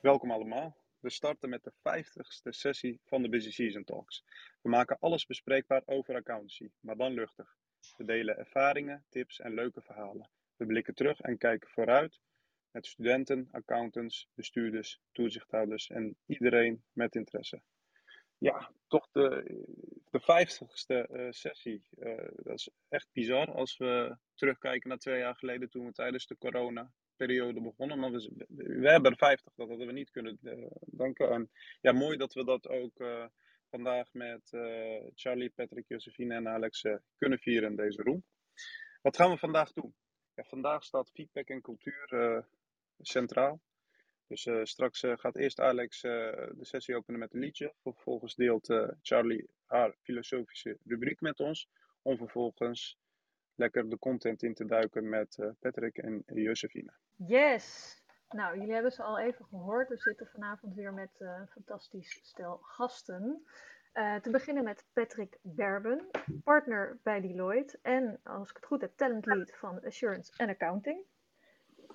Welkom allemaal. We starten met de 50ste sessie van de Busy Season Talks. We maken alles bespreekbaar over accountancy, maar dan luchtig. We delen ervaringen, tips en leuke verhalen. We blikken terug en kijken vooruit met studenten, accountants, bestuurders, toezichthouders en iedereen met interesse. Ja, toch de, de 50ste uh, sessie. Uh, dat is echt bizar als we terugkijken naar twee jaar geleden toen we tijdens de corona-periode begonnen. Maar we, hebben er 50, dat hadden we niet kunnen uh, denken. En ja, mooi dat we dat ook vandaag met Charlie, Patrick, Josephine en Alex kunnen vieren in deze room. Wat gaan we vandaag doen? Ja, vandaag staat feedback en cultuur centraal. Dus straks gaat eerst Alex de sessie openen met een liedje. Vervolgens deelt Charlie haar filosofische rubriek met ons. Om vervolgens lekker de content in te duiken met Patrick en Josephine. Yes! Nou, jullie hebben ze al even gehoord. We zitten vanavond weer met een fantastisch stel gasten. te beginnen met Patrick Berben, partner bij Deloitte. En als ik het goed heb, talent lead van Assurance and Accounting.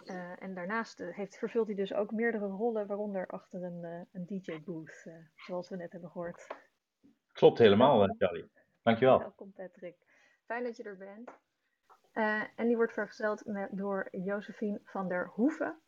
Uh, en daarnaast heeft, vervult hij dus ook meerdere rollen, waaronder achter een, uh, een DJ-booth, zoals we net hebben gehoord. Klopt helemaal, Charlie. Dankjewel. Welkom, Patrick. Fijn dat je er bent. En die wordt vergezeld met, door Josephine van der Hoeven,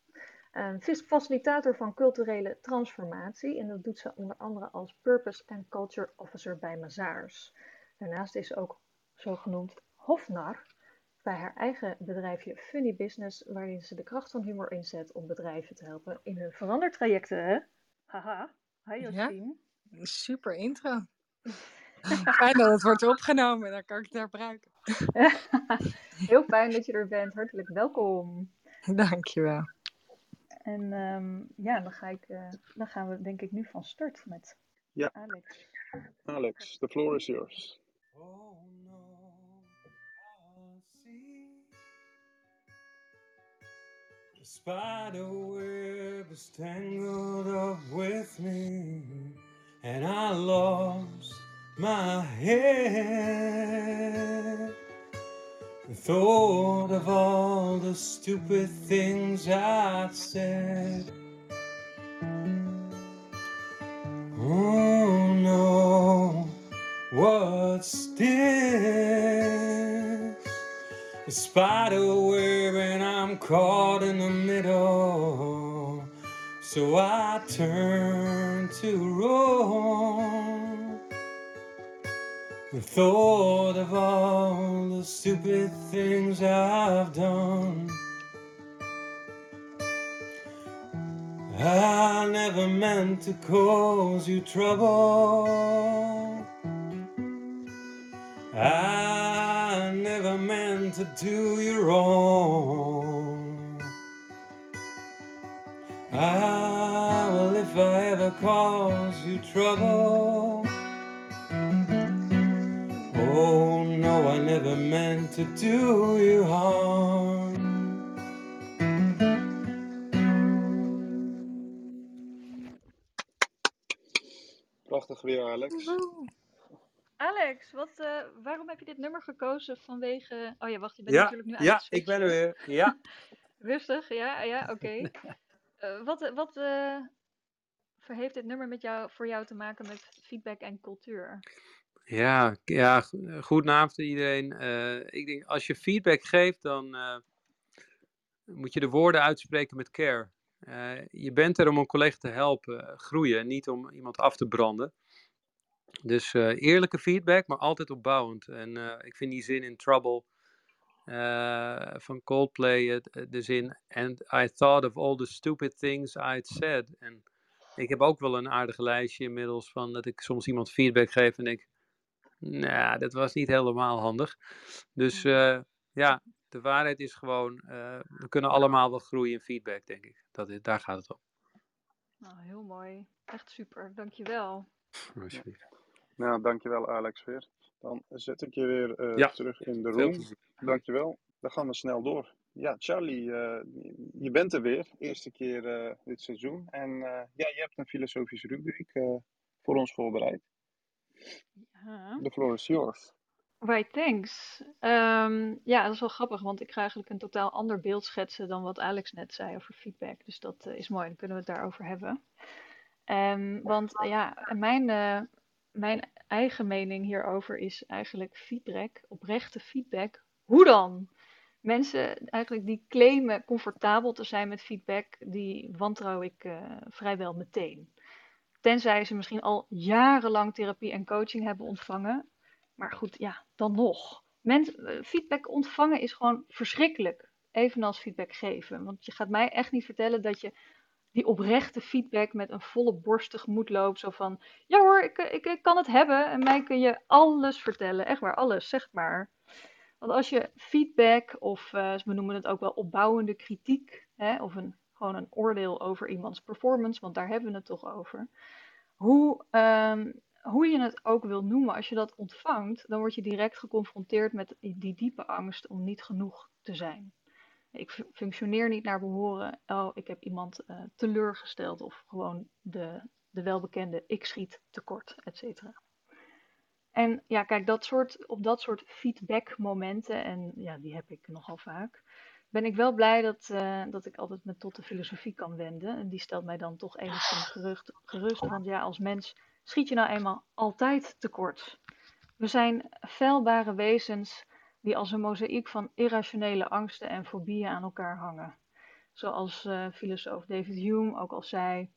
facilitator van culturele transformatie. En dat doet ze onder andere als Purpose and Culture Officer bij Mazaars. Daarnaast is ze ook zogenoemd hofnar bij haar eigen bedrijfje Funny Business, waarin ze de kracht van humor inzet om bedrijven te helpen in hun verandertrajecten. Hè? Haha, hi Josien. Ja, super intro. fijn dat het wordt opgenomen, dan kan ik het gebruiken. Heel fijn dat je er bent, hartelijk welkom. Dankjewel. En um, ja, dan, ga ik, uh, dan gaan we denk ik nu van start met ja. Alex. Alex, the floor is yours. Oh no. spider web is tangled up with me, and I lost my head. The thought of all the stupid things I'd said. Oh no, what's this? A spider web and I'm caught in the middle. So I turn to roam. The thought of all the stupid things I've done. I never meant to cause you trouble. I never meant to do you wrong. Ah, well, if I ever cause you trouble. Oh, no, I never meant to do you harm. Prachtig weer, Alex. Alex, wat, uh, waarom heb je dit nummer gekozen vanwege... Oh ja, wacht, je bent ja, natuurlijk nu aan Ja, het ik ben er weer. Ja. Rustig, ja, ja oké. Uh, wat wat uh, heeft dit nummer met jou, voor jou te maken met feedback en cultuur? Ja, ja goedenavond iedereen. ik denk, als je feedback geeft, dan moet je de woorden uitspreken met care. je bent er om een collega te helpen groeien, niet om iemand af te branden. Dus eerlijke feedback, maar altijd opbouwend. En ik vind die zin in Trouble van Coldplay, de zin And I thought of all the stupid things I'd said. En ik heb ook wel een aardige lijstje inmiddels van dat ik soms iemand feedback geef en denk, nou, dat was niet helemaal handig. Dus ja, de waarheid is gewoon, we kunnen allemaal wel groeien in feedback, denk ik. Dat is, daar gaat het om. Nou, heel mooi. Echt super. Dankjewel. Alsjeblieft. Nou, dankjewel Alex weer. Dan zet ik je weer uh, Ja, terug in de room. Dankjewel. Dan gaan we snel door. Ja, Charlie, uh, je bent er weer. Eerste keer uh, dit seizoen. En ja, je hebt een filosofische rubriek voor ons voorbereid. Ja. The floor is yours. Right, thanks. Ehm, ja, dat is wel grappig, want ik ga eigenlijk een totaal ander beeld schetsen dan wat Alex net zei over feedback. Dus dat eh, is mooi, dan kunnen we het daarover hebben. Ehm, want ja, mijn, eh, mijn eigen mening hierover is eigenlijk feedback, oprechte feedback. Hoe dan? Mensen eigenlijk die claimen comfortabel te zijn met feedback, die wantrouw ik vrijwel meteen. Tenzij ze misschien al jarenlang therapie en coaching hebben ontvangen. Maar goed, ja, dan nog. Eh, feedback ontvangen is gewoon verschrikkelijk. Evenals feedback geven. Want je gaat mij echt niet vertellen dat je die oprechte feedback met een volle borst tegemoet loopt. Zo van, ja hoor, ik, ik, ik kan het hebben. En mij kun je alles vertellen. Echt waar, alles, zeg maar. Want als je feedback, of uh, we noemen het ook wel opbouwende kritiek, hè, of een, gewoon een oordeel over iemands performance, want daar hebben we het toch over. Hoe, um, hoe je het ook wil noemen, als je dat ontvangt, dan word je direct geconfronteerd met die diepe angst om niet genoeg te zijn. Ik functioneer niet naar behoren. Oh, ik heb iemand uh, teleurgesteld. Of gewoon de, de welbekende ik schiet tekort, et cetera. En ja, kijk, dat soort, op dat soort feedback-momenten, en ja, die heb ik nogal vaak, ben ik wel blij dat, uh, dat ik altijd me tot de filosofie kan wenden. En die stelt mij dan toch enigszins gerust, gerust. Want ja, als mens schiet je nou eenmaal altijd tekort. We zijn feilbare wezens die als een mozaïek van irrationele angsten en fobieën aan elkaar hangen. Zoals uh, filosoof David Hume ook al zei,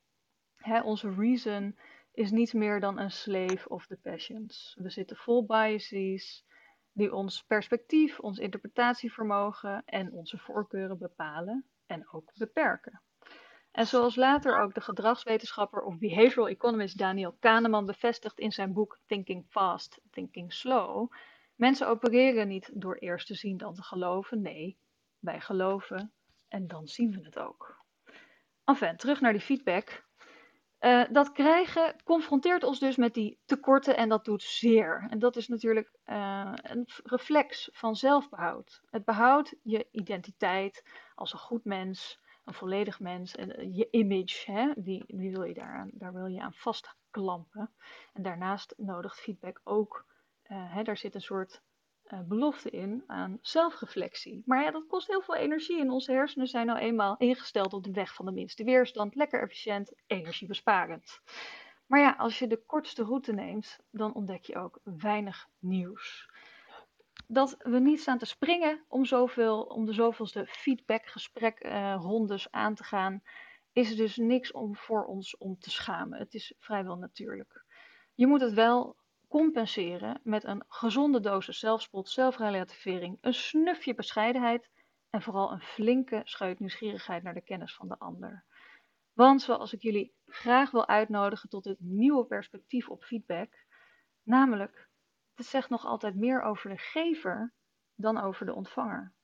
onze reason is niets meer dan een slave of the passions. We zitten vol biases die ons perspectief, ons interpretatievermogen en onze voorkeuren bepalen en ook beperken. En zoals later ook de gedragswetenschapper of behavioral economist Daniel Kahneman bevestigt in zijn boek Thinking Fast, Thinking Slow, mensen opereren niet door eerst te zien dan te geloven. Nee, wij geloven en dan zien we het ook. Enfin, terug naar die feedback. Uh, dat krijgen confronteert ons dus met die tekorten en dat doet zeer. En dat is natuurlijk uh, een reflex van zelfbehoud. Het behoudt je identiteit als een goed mens, een volledig mens en eh, je image, hè, die, die wil je daaraan, daar wil je aan vastklampen. En daarnaast nodigt feedback ook, hè, daar zit een soort uh, belofte in aan zelfreflectie. Maar ja, dat kost heel veel energie en onze hersenen zijn nou eenmaal ingesteld op de weg van de minste weerstand, lekker efficiënt, energiebesparend. Maar ja, als je de kortste route neemt, dan ontdek je ook weinig nieuws dat we niet staan te springen om, zoveel, om de zoveelste feedbackgesprekrondes uh, aan te gaan, is dus niks om voor ons om te schamen. Het is vrijwel natuurlijk. Je moet het wel compenseren met een gezonde dosis zelfspot, zelfrelativering, een snufje bescheidenheid en vooral een flinke scheut nieuwsgierigheid naar de kennis van de ander. Want zoals ik jullie graag wil uitnodigen tot het nieuwe perspectief op feedback, namelijk het zegt nog altijd meer over de gever dan over de ontvanger.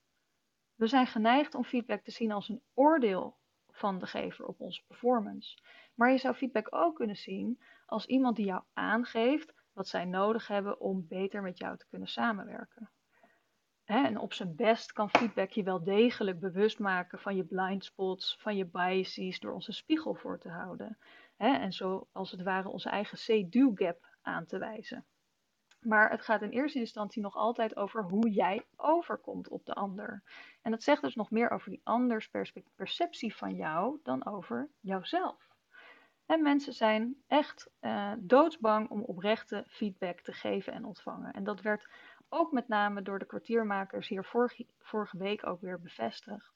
We zijn geneigd om feedback te zien als een oordeel van de gever op onze performance. Maar je zou feedback ook kunnen zien als iemand die jou aangeeft wat zij nodig hebben om beter met jou te kunnen samenwerken. en op zijn best kan feedback je wel degelijk bewust maken van je blind spots, van je biases, door ons een spiegel voor te houden. en zo als het ware onze eigen say-do gap aan te wijzen. Maar het gaat in eerste instantie nog altijd over hoe jij overkomt op de ander. En dat zegt dus nog meer over die anders perceptie van jou dan over jouzelf. En mensen zijn echt uh, doodsbang om oprechte feedback te geven en ontvangen. En dat werd ook met name door de kwartiermakers hier vorige, vorige week ook weer bevestigd.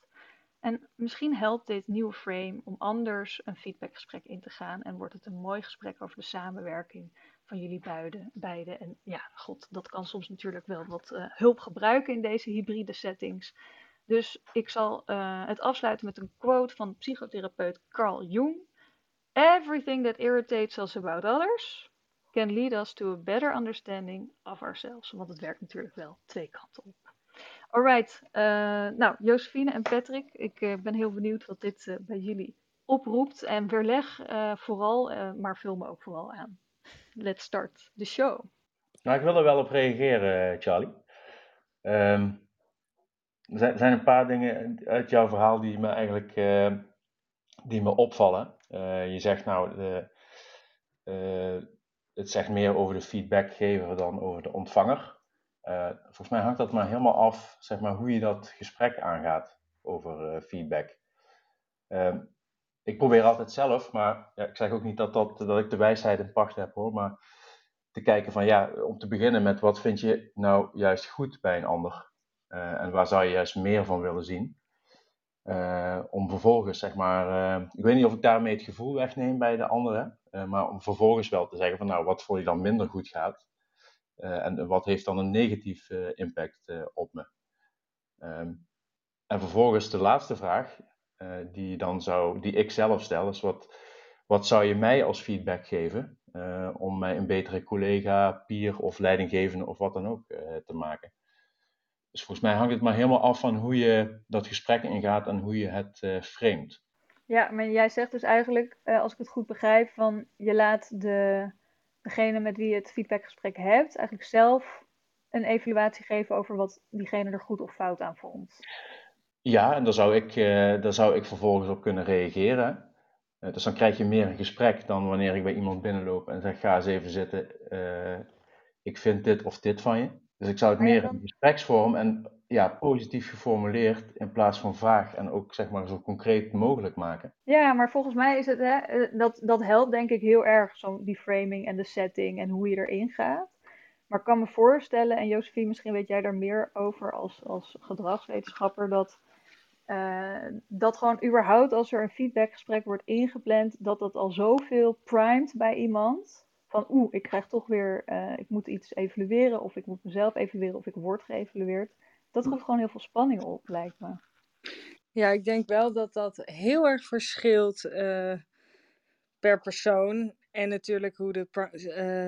En misschien helpt dit nieuwe frame om anders een feedbackgesprek in te gaan en wordt het een mooi gesprek over de samenwerking van jullie beiden. beiden. En ja, god, dat kan soms natuurlijk wel wat uh, hulp gebruiken in deze hybride settings. Dus ik zal uh, het afsluiten met een quote van psychotherapeut Carl Jung. Everything that irritates us about others can lead us to a better understanding of ourselves. Want het werkt natuurlijk wel twee kanten op. Alright, uh, nou Josephine en Patrick, ik ben heel benieuwd wat dit bij jullie oproept. En weerleg vooral, maar vul me ook vooral aan let's start the show. Nou, ik wil er wel op reageren, Charlie. Um, er zijn een paar dingen uit jouw verhaal die me eigenlijk die me opvallen. Uh, je zegt nou, de, uh, het zegt meer over de feedbackgever dan over de ontvanger. volgens mij hangt dat maar helemaal af, zeg maar, hoe je dat gesprek aangaat over feedback. Ehm, ik probeer altijd zelf, maar ja, ik zeg ook niet dat, dat, dat ik de wijsheid in pacht heb hoor, maar te kijken van ja, om te beginnen met wat vind je nou juist goed bij een ander en waar zou je juist meer van willen zien. Uh, om vervolgens, zeg maar, uh, ik weet niet of ik daarmee het gevoel wegneem bij de anderen, maar om vervolgens wel te zeggen van nou, wat voor je dan minder goed gaat en wat heeft dan een negatief impact op me. Um, en vervolgens de laatste vraag, die, dan zou, die ik zelf stel, is wat, wat zou je mij als feedback geven om mij een betere collega, peer of leidinggevende of wat dan ook te maken? Dus volgens mij hangt het maar helemaal af van hoe je dat gesprek ingaat en hoe je het framet. Ja, maar jij zegt dus eigenlijk, als ik het goed begrijp, van je laat de, degene met wie je het feedbackgesprek hebt, eigenlijk zelf een evaluatie geven over wat diegene er goed of fout aan vond. Ja, en daar zou ik, uh, daar zou ik vervolgens op kunnen reageren. Uh, dus dan krijg je meer een gesprek dan wanneer ik bij iemand binnenloop en zeg: ga eens even zitten. Uh, ik vind dit of dit van je. Dus ik zou het meer in gespreksvorm en ja, positief geformuleerd in plaats van vaag en ook zeg maar zo concreet mogelijk maken. Ja, maar volgens mij is het, hè, dat, dat helpt denk ik heel erg, zo die framing en de setting en hoe je erin gaat. Maar ik kan me voorstellen, en Josephine, misschien weet jij daar meer over als, als gedragswetenschapper, dat uh, dat gewoon überhaupt als er een feedbackgesprek wordt ingepland, dat dat al zoveel primed bij iemand. Van oeh, ik krijg toch weer, uh, ik moet iets evalueren of ik moet mezelf evalueren of ik word geëvalueerd. Dat roept gewoon heel veel spanning op, lijkt me. Ja, ik denk wel dat dat heel erg verschilt uh, per persoon. En natuurlijk hoe de,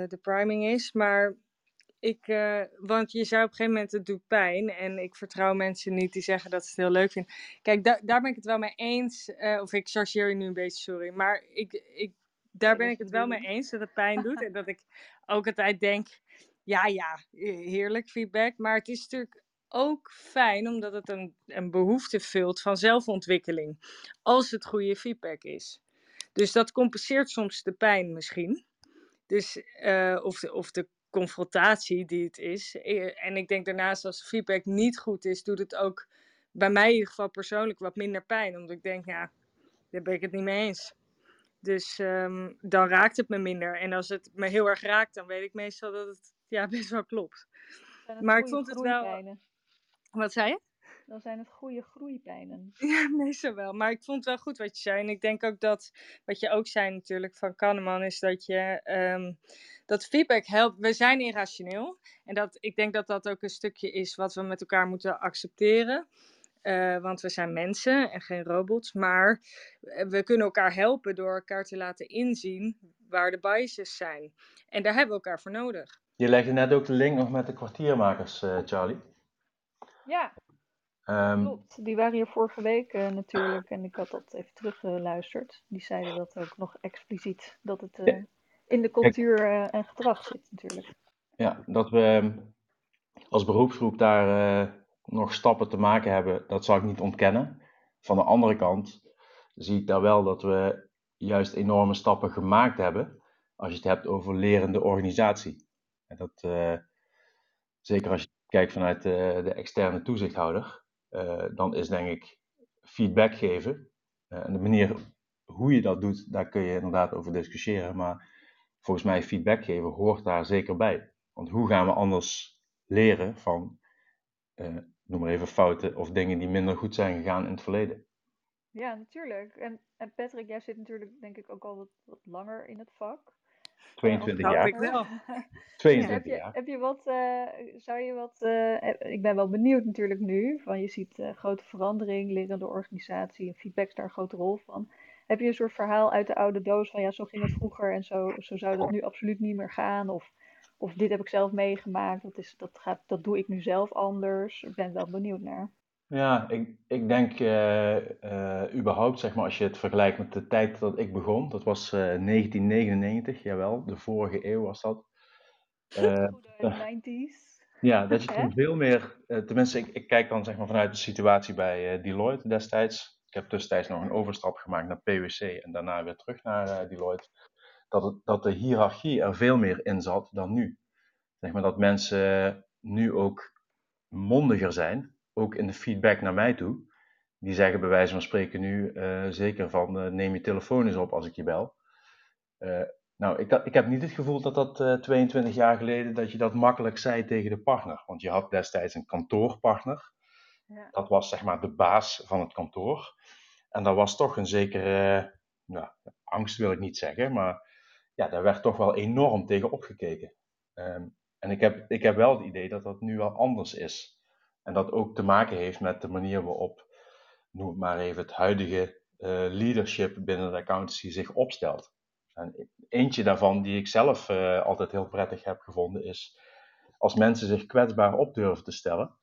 de priming is. Maar ik, uh, want je zou op een gegeven moment, het doet pijn. En ik vertrouw mensen niet die zeggen dat ze het heel leuk vinden. Kijk, da daar ben ik het wel mee eens. Uh, of ik chargeer je nu een beetje, sorry. Maar ik, ik, daar ben ik het wel mee eens dat het pijn doet. en dat ik ook altijd denk, ja, ja, heerlijk feedback. Maar het is natuurlijk ook fijn omdat het een, een behoefte vult van zelfontwikkeling. Als het goede feedback is. Dus dat compenseert soms de pijn misschien. Dus, uh, of, de, of de confrontatie die het is. Eh, en ik denk daarnaast, als de feedback niet goed is, doet het ook bij mij in ieder geval persoonlijk wat minder pijn. Omdat ik denk, ja, daar ben ik het niet mee eens. Dus um, dan raakt het me minder. En als het me heel erg raakt, dan weet ik meestal dat het ja, best wel klopt. Maar ik vond het wel. Wat zei je? dan zijn het goede groeipijnen. Ja, meestal wel. Maar ik vond het wel goed wat je zei. En ik denk ook dat, wat je ook zei natuurlijk van Kahneman, is dat je um, dat feedback helpt. We zijn irrationeel. En dat, ik denk dat dat ook een stukje is wat we met elkaar moeten accepteren. Uh, want we zijn mensen en geen robots. Maar we kunnen elkaar helpen door elkaar te laten inzien waar de biases zijn. En daar hebben we elkaar voor nodig. Je legde net ook de link nog met de kwartiermakers, uh, Charlie. Ja, Um, Klopt, die waren hier vorige week uh, natuurlijk en ik had dat even teruggeluisterd. Die zeiden dat ook nog expliciet, dat het uh, in de cultuur uh, en gedrag zit natuurlijk. Ja, dat we ehm, als beroepsgroep daar nog stappen te maken hebben, dat zal ik niet ontkennen. Van de andere kant zie ik daar wel dat we juist enorme stappen gemaakt hebben als je het hebt over lerende organisatie. En dat, zeker als je kijkt vanuit de, de externe toezichthouder. Eh, dan is denk ik feedback geven. Uh, en de manier hoe je dat doet, daar kun je inderdaad over discussiëren. Maar volgens mij feedback geven hoort daar zeker bij. Want hoe gaan we anders leren van, noem maar even fouten of dingen die minder goed zijn gegaan in het verleden? Ja, natuurlijk. En, en Patrick, jij zit natuurlijk denk ik ook al wat, wat langer in het vak. 22 jaar. Ik wel. 22 heb je, jaar. Heb je wat, uh, zou je wat, uh, ik ben wel benieuwd natuurlijk nu, van je ziet uh, grote verandering, lerende organisatie en feedback is daar een grote rol van. Heb je een soort verhaal uit de oude doos van ja, zo ging het vroeger en zo, zo zou dat nu absoluut niet meer gaan? Of, of dit heb ik zelf meegemaakt, dat, is, dat, gaat, dat doe ik nu zelf anders. Ik ben wel benieuwd naar. Ja, ik, ik denk uh, uh, überhaupt, zeg maar, als je het vergelijkt met de tijd dat ik begon, dat was uh, 1999, jawel, de vorige eeuw was dat. Goede 90s. Ja, dat je toen veel meer, tenminste, ik, ik, kijk dan zeg maar vanuit de situatie bij Deloitte destijds. Ik heb tussentijds nog een overstap gemaakt naar PwC en daarna weer terug naar Deloitte. Dat, het, dat de hiërarchie er veel meer in zat dan nu. Zeg maar dat mensen nu ook mondiger zijn, ook in de feedback naar mij toe. Die zeggen bij wijze van spreken nu uh, zeker van uh, neem je telefoon eens op als ik je bel. Uh, nou, ik, ik, heb niet het gevoel dat dat 22 jaar geleden dat je dat makkelijk zei tegen de partner. Want je had destijds een kantoorpartner. Ja. Dat was zeg maar de baas van het kantoor. En daar was toch een zekere, nou, angst wil ik niet zeggen, maar ja, daar werd toch wel enorm tegen opgekeken. Um, en ik heb, ik heb wel het idee dat dat nu wel anders is. En dat ook te maken heeft met de manier waarop, noem het maar even, het huidige uh, leadership binnen de accountancy zich opstelt. En eentje daarvan die ik zelf uh, altijd heel prettig heb gevonden is, als mensen zich kwetsbaar op durven te stellen,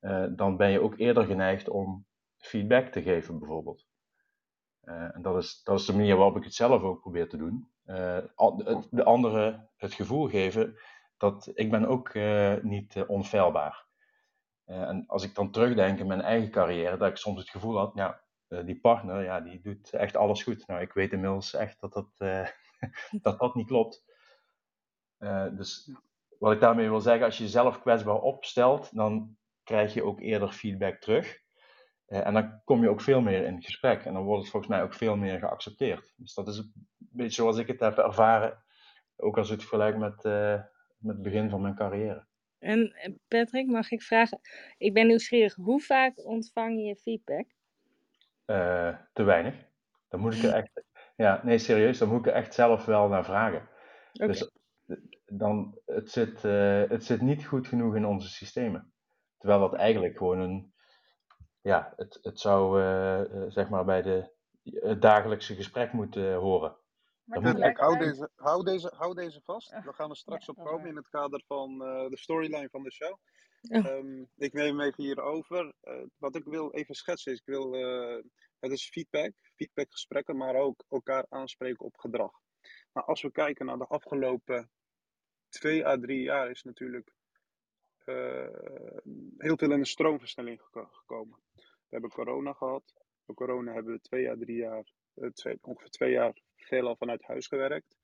uh, dan ben je ook eerder geneigd om feedback te geven bijvoorbeeld. en dat is, dat is de manier waarop ik het zelf ook probeer te doen. De anderen het gevoel geven dat ik ben ook uh, niet uh, onfeilbaar. En als ik dan terugdenk in mijn eigen carrière, dat ik soms het gevoel had, ja, die partner, ja, die doet echt alles goed. Nou, ik weet inmiddels echt dat dat, dat, dat niet klopt. dus wat ik daarmee wil zeggen, als je jezelf kwetsbaar opstelt, dan krijg je ook eerder feedback terug. En dan kom je ook veel meer in gesprek en dan wordt het volgens mij ook veel meer geaccepteerd. Dus dat is een beetje zoals ik het heb ervaren, ook als ik het vergelijk met, met het begin van mijn carrière. En Patrick, mag ik vragen? Ik ben nieuwsgierig, hoe vaak ontvang je feedback? Uh, te weinig. Dan moet ik er echt. Ja, nee, serieus, dan moet ik er echt zelf wel naar vragen. Okay. Dus dan, het, zit, uh, het zit niet goed genoeg in onze systemen. Terwijl dat eigenlijk gewoon een. Ja, het, het zou uh, zeg maar bij de, het dagelijkse gesprek moeten horen. Kijk, hou deze, hou, deze, hou deze vast. We gaan er straks op komen in het kader van uh, de storyline van de show. Um, ik neem even hierover. Uh, wat ik wil even schetsen is, ik wil, uh, het is feedback, feedbackgesprekken, maar ook elkaar aanspreken op gedrag. Maar als we kijken naar de afgelopen twee à drie jaar is natuurlijk heel veel in de stroomversnelling gekomen. We hebben corona gehad. Door corona hebben we twee à drie jaar, twee, ongeveer twee jaar veelal vanuit huis gewerkt.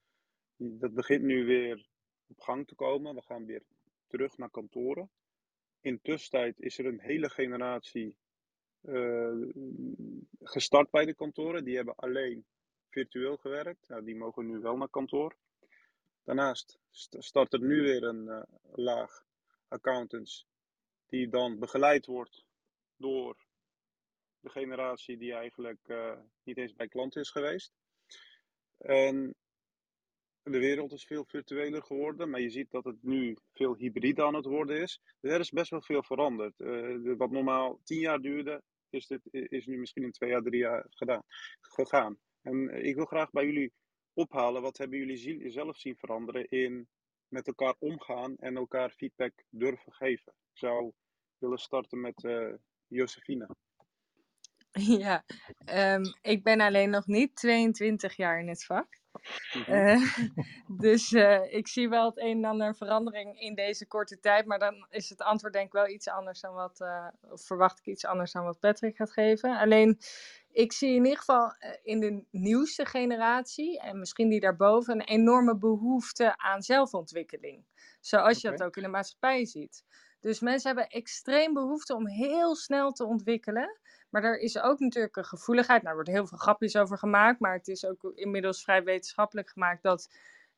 Dat begint nu weer op gang te komen. We gaan weer terug naar kantoren. In tussentijd is er een hele generatie uh, gestart bij de kantoren. Die hebben alleen virtueel gewerkt. Nou, die mogen nu wel naar kantoor. Daarnaast start er nu weer een laag accountants die dan begeleid wordt door de generatie die eigenlijk uh, niet eens bij klanten is geweest. En de wereld is veel virtueler geworden, maar je ziet dat het nu veel hybride aan het worden is. Dus er is best wel veel veranderd. Uh, wat normaal tien jaar duurde, is, dit, is nu misschien in twee jaar, drie jaar gedaan, gegaan. En ik wil graag bij jullie ophalen, wat hebben jullie zelf zien veranderen in met elkaar omgaan en elkaar feedback durven geven? Ik zou willen starten met uh, Josephine. Ja, um, ik ben alleen nog niet 22 jaar in het vak. Uh, dus uh, ik zie wel het een en ander verandering in deze korte tijd. Maar dan is het antwoord denk ik wel iets anders dan wat, uh, of verwacht ik iets anders dan wat Patrick gaat geven. Alleen, ik zie in ieder geval in de nieuwste generatie, en misschien die daarboven, een enorme behoefte aan zelfontwikkeling. Zoals je dat ook in de maatschappij ziet. Dus mensen hebben extreem behoefte om heel snel te ontwikkelen. Maar er is ook natuurlijk een gevoeligheid. Nou, er worden heel veel grapjes over gemaakt. Maar het is ook inmiddels vrij wetenschappelijk gemaakt dat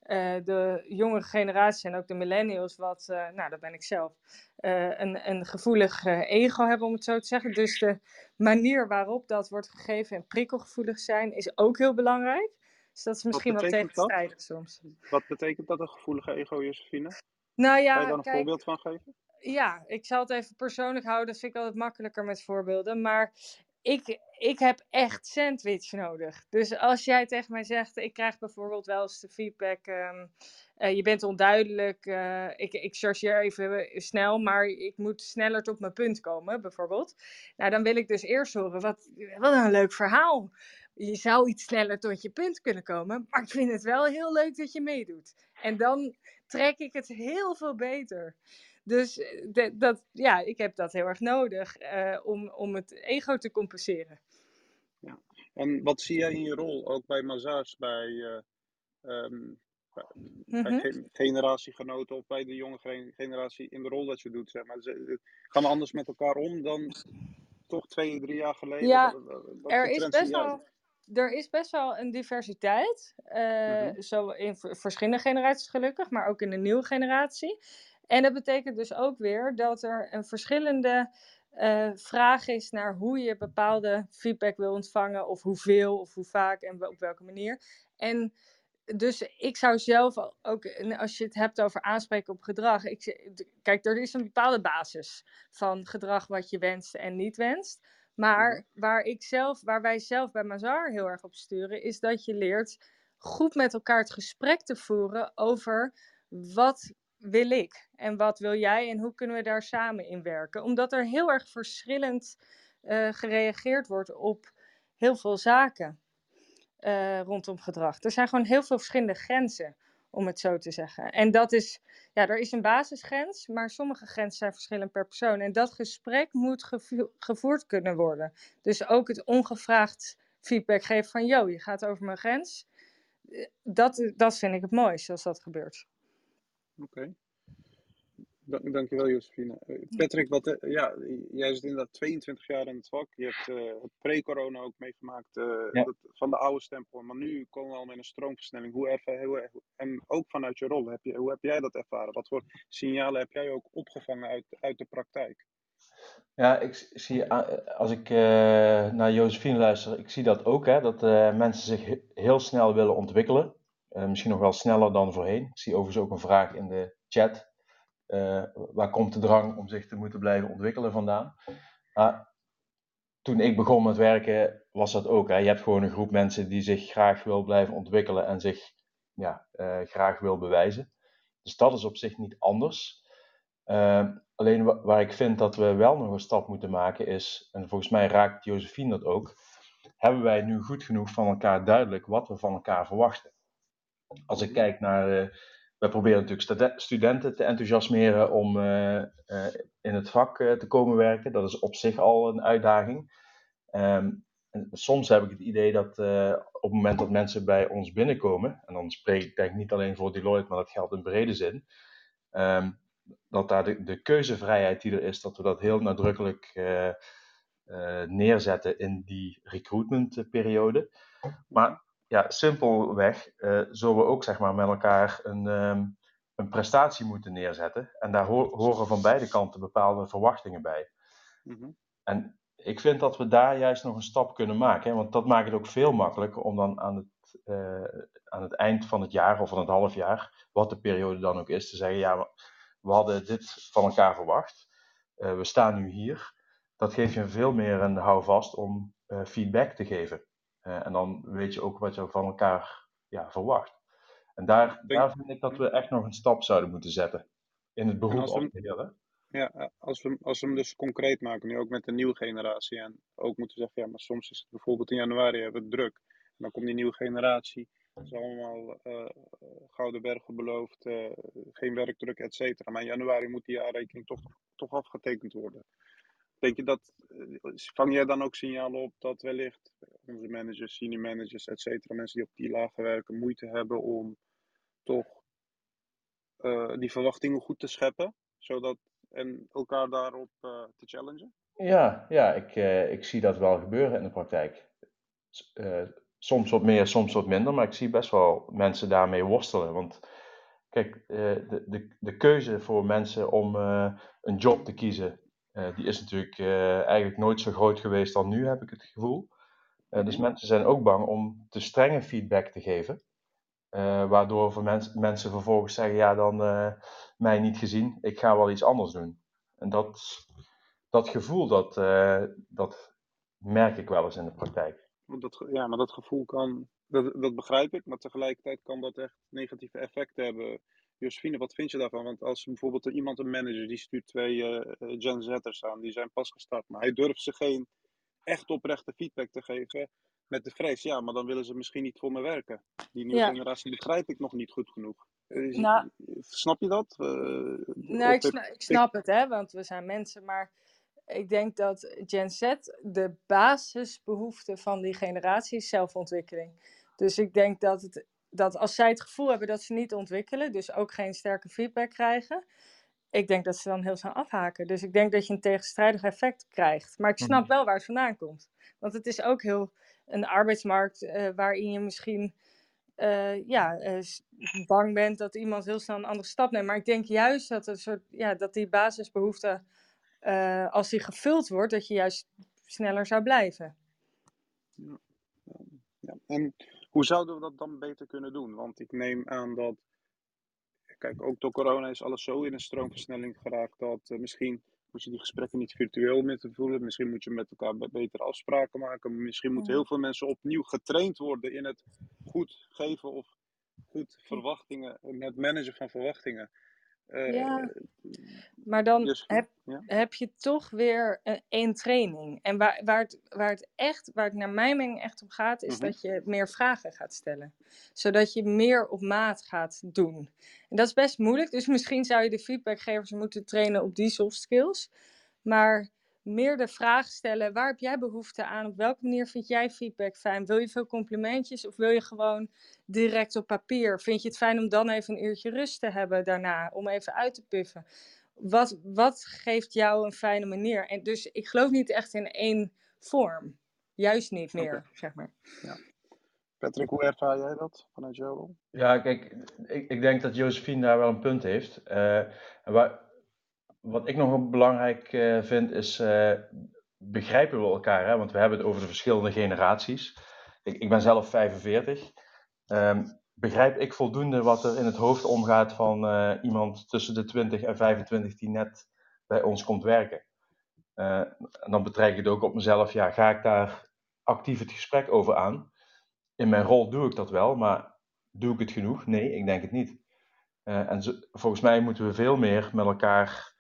uh, de jongere generatie en ook de millennials, wat, uh, nou, dat ben ik zelf, uh, een, een gevoelig ego hebben, om het zo te zeggen. Dus de manier waarop dat wordt gegeven en prikkelgevoelig zijn, is ook heel belangrijk. Dus dat is misschien wat tegenstrijdig soms. Wat betekent dat, een gevoelige ego, Josephine? Nou ja, kan je daar een kijk, voorbeeld van geven? ja, ik zal het even persoonlijk houden. Dat vind ik altijd makkelijker met voorbeelden. Maar ik, ik heb echt sandwich nodig. Dus als jij tegen mij zegt, ik krijg bijvoorbeeld wel eens de feedback, um, uh, je bent onduidelijk, uh, ik, ik chargeer even snel, maar ik moet sneller tot mijn punt komen, bijvoorbeeld. Nou, dan wil ik dus eerst horen, wat, wat een leuk verhaal. Je zou iets sneller tot je punt kunnen komen, maar ik vind het wel heel leuk dat je meedoet. En dan trek ik het heel veel beter. Dus de, dat, ja, ik heb dat heel erg nodig uh, om, om het ego te compenseren. Ja. En wat zie jij in je rol, ook bij Mazaars, bij, uh, um, bij Mhm. ge- generatiegenoten of bij de jonge ge- generatie in de rol dat je doet, zeg maar. Ze gaan anders met elkaar om dan toch twee, drie jaar geleden. Ja, er is best wel, er is best wel een diversiteit. eh, Mhm. Zo in verschillende generaties gelukkig, maar ook in de nieuwe generatie. En dat betekent dus ook weer dat er een verschillende eh, vraag is naar hoe je bepaalde feedback wil ontvangen, of hoeveel, of hoe vaak en op welke manier. En dus ik zou zelf ook, als je het hebt over aanspreken op gedrag, ik, kijk, er is een bepaalde basis van gedrag wat je wenst en niet wenst. Maar waar, ik zelf, waar wij zelf bij Mazar heel erg op sturen, is dat je leert goed met elkaar het gesprek te voeren over wat wil ik en wat wil jij en hoe kunnen we daar samen in werken. Omdat er heel erg verschillend eh, gereageerd wordt op heel veel zaken eh, rondom gedrag. Er zijn gewoon heel veel verschillende grenzen, om het zo te zeggen. En dat is, ja, er is een basisgrens, maar sommige grenzen zijn verschillend per persoon. En dat gesprek moet gevo- gevoerd kunnen worden. Dus ook het ongevraagd feedback geven van, yo, je gaat over mijn grens. Eh, Dat, dat vind ik het mooiste als dat gebeurt. Oké. Dank, dankjewel, Josephine. Eh, Patrick, wat, eh, ja, jij zit inderdaad 22 jaar in het vak. Je hebt eh, het pre-corona ook meegemaakt Ja. dat, van de oude stempel. Maar nu komen we al met een stroomversnelling. Hoe erva- hoe, en ook vanuit je rol, heb je, hoe heb jij dat ervaren? Wat voor signalen heb jij ook opgevangen uit, uit de praktijk? Ja, ik zie, a- als ik naar Josephine luister, ik zie dat ook, hè, dat mensen zich he- heel snel willen ontwikkelen. Eh, misschien nog wel sneller dan voorheen. Ik zie overigens ook een vraag in de chat. Eh, waar komt de drang om zich te moeten blijven ontwikkelen vandaan? Maar toen ik begon met werken, was dat ook. Hè. Je hebt gewoon een groep mensen die zich graag wil blijven ontwikkelen en zich ja, eh, graag wil bewijzen. Dus dat is op zich niet anders. Ehm, alleen wa- waar ik vind dat we wel nog een stap moeten maken is, en volgens mij raakt Josephine dat ook, hebben wij nu goed genoeg van elkaar duidelijk wat we van elkaar verwachten? Als ik kijk naar, eh, wij proberen natuurlijk stude- studenten te enthousiasmeren om eh, eh, in het vak te komen werken. Dat is op zich al een uitdaging. Ehm, soms heb ik het idee dat op het moment dat mensen bij ons binnenkomen, en dan spreek ik denk niet alleen voor Deloitte, maar dat geldt in brede zin, ehm, dat daar de, keuzevrijheid die er is, dat we dat heel nadrukkelijk neerzetten in die recruitmentperiode. Maar ja, simpelweg eh, zullen we ook zeg maar, met elkaar een, ehm, een prestatie moeten neerzetten. En daar ho- horen van beide kanten bepaalde verwachtingen bij. Mhm. En ik vind dat we daar juist nog een stap kunnen maken. Hè? Want dat maakt het ook veel makkelijker om dan aan het, eh, aan het eind van het jaar of van het half jaar, wat de periode dan ook is, te zeggen: ja, we- hadden dit van elkaar verwacht. Eh, we staan nu hier. Dat geeft je veel meer een houvast om feedback te geven. Eh, en dan weet je ook wat je van elkaar ja, verwacht. En daar, daar vind ik dat we echt nog een stap zouden moeten zetten. In het beroep als we- als? Ja, eh, als we, als we hem dus concreet maken, nu ook met de nieuwe generatie. En ook moeten zeggen, ja, maar soms is het bijvoorbeeld in januari hebben we het druk. En dan komt die nieuwe generatie. Het is allemaal eh, gouden bergen beloofd, geen werkdruk, et cetera. Maar in januari moet die jaarrekening toch, toch afgetekend worden. Denk je dat, eh, vang jij dan ook signalen op dat wellicht onze managers, senior managers, et cetera, mensen die op die lagen werken, moeite hebben om toch eh, die verwachtingen goed te scheppen? Zodat, en elkaar daarop eh, te challengen? Ja, ja ik, ik zie dat wel gebeuren in de praktijk. Soms wat meer, soms wat minder, maar ik zie best wel mensen daarmee worstelen. Want kijk, de, de, de keuze voor mensen om een job te kiezen, eh, die is natuurlijk eh, eigenlijk nooit zo groot geweest dan nu, heb ik het gevoel. Eh, dus Mhm. mensen zijn ook bang om te strenge feedback te geven. waardoor voor mens- mensen vervolgens zeggen, ja, dan mij niet gezien, ik ga wel iets anders doen. En dat, dat gevoel, dat, dat merk ik wel eens in de praktijk. Dat, ja, maar dat gevoel kan, dat, dat begrijp ik, maar tegelijkertijd kan dat echt negatieve effecten hebben. Josephine, wat vind je daarvan? Want als bijvoorbeeld iemand, een manager, die stuurt twee eh, Gen Z'ers aan, die zijn pas gestart, maar hij durft ze geen echt oprechte feedback te geven met de vrees, ja, maar dan willen ze misschien niet voor me werken. Die nieuwe Ja. generatie begrijp ik nog niet goed genoeg. Is- Nou- snap je dat? Eh, Nou, ik, sna- ik snap het, hè, want we zijn mensen, maar ik denk dat Gen Z de basisbehoefte van die generatie is zelfontwikkeling. Dus ik denk dat het dat als zij het gevoel hebben dat ze niet ontwikkelen, dus ook geen sterke feedback krijgen, ik denk dat ze dan heel snel afhaken. Dus ik denk dat je een tegenstrijdig effect krijgt. Maar ik snap Mhm. wel waar het vandaan komt. Want het is ook heel een arbeidsmarkt eh, waarin je misschien eh, ja, eh, bang bent dat iemand heel snel een andere stap neemt. Maar ik denk juist dat, een soort, ja, dat die basisbehoefte, eh, als die gevuld wordt, dat je juist sneller zou blijven. Ja. En hoe zouden we dat dan beter kunnen doen? Want ik neem aan dat, kijk, ook door corona is alles zo in een stroomversnelling geraakt dat eh, misschien moet je die gesprekken niet virtueel meer te voeren. Misschien moet je met elkaar be- betere afspraken maken. Misschien moeten heel veel mensen opnieuw getraind worden in het goed geven of goed verwachtingen, het managen van verwachtingen. Eh, Ja, Maar dan dus, heb, ja. heb je toch weer een, één training. En waar, waar, het, waar het echt, waar het naar mijn mening echt om gaat, is Mhm. dat je meer vragen gaat stellen. Zodat je meer op maat gaat doen. En dat is best moeilijk, dus misschien zou je de feedbackgevers moeten trainen op die soft skills. Maar meer de vraag stellen, waar heb jij behoefte aan? Op welke manier vind jij feedback fijn? Wil je veel complimentjes of wil je gewoon direct op papier? Vind je het fijn om dan even een uurtje rust te hebben daarna, om even uit te puffen? Wat, wat geeft jou een fijne manier? En dus ik geloof niet echt in één vorm. Juist niet meer, zeg maar. Patrick, hoe ervaar jij dat vanuit jouw rol? Ja, kijk, ik, ik denk dat Josephine daar wel een punt heeft. Eh, en waar, wat ik nog belangrijk eh, vind is, eh, begrijpen we elkaar? Hè? Want we hebben het over de verschillende generaties. Ik, ik ben zelf 45. Ehm, begrijp ik voldoende wat er in het hoofd omgaat van eh, iemand tussen de 20 en 25 die net bij ons komt werken? En dan betrek ik het ook op mezelf. Ja, ga ik daar actief het gesprek over aan? In mijn rol doe ik dat wel, maar doe ik het genoeg? Nee, ik denk het niet. En volgens mij moeten we veel meer met elkaar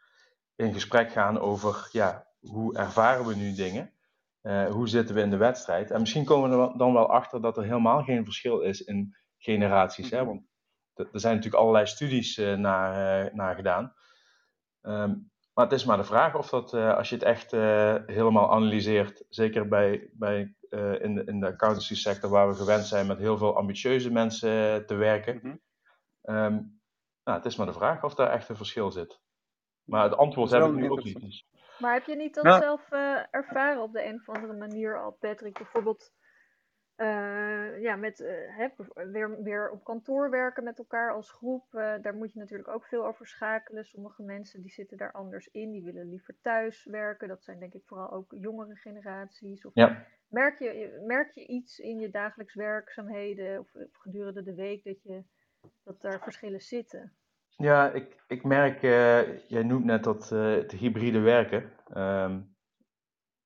in gesprek gaan over ja, hoe ervaren we nu dingen? Eh, hoe zitten we in de wedstrijd? En misschien komen we er dan wel achter dat er helemaal geen verschil is in generaties. Hè? Mhm. Want er zijn natuurlijk allerlei studies eh, naar, eh, naar gedaan. Ehm, maar het is maar de vraag of dat, als je het echt helemaal analyseert, zeker bij, bij, in, de, in de accountancy sector waar we gewend zijn met heel veel ambitieuze mensen te werken. Mhm. Ehm, nou, het is maar de vraag of daar echt een verschil zit. Maar het antwoord heb ik nu ook niet. dus- Maar heb je niet dat Nou. zelf eh, ervaren op de een of andere manier al, Patrick? Bijvoorbeeld eh, ja, met, eh, hè, weer, weer op kantoor werken met elkaar als groep. eh, daar moet je natuurlijk ook veel over schakelen. Sommige mensen die zitten daar anders in, die willen liever thuis werken. Dat zijn denk ik vooral ook jongere generaties. Of Ja. merk, je, merk je iets in je dagelijks werkzaamheden of, of gedurende de week dat, je, dat daar verschillen zitten? Ja, ik, ik merk, eh, jij noemt net dat eh, het hybride werken. Ehm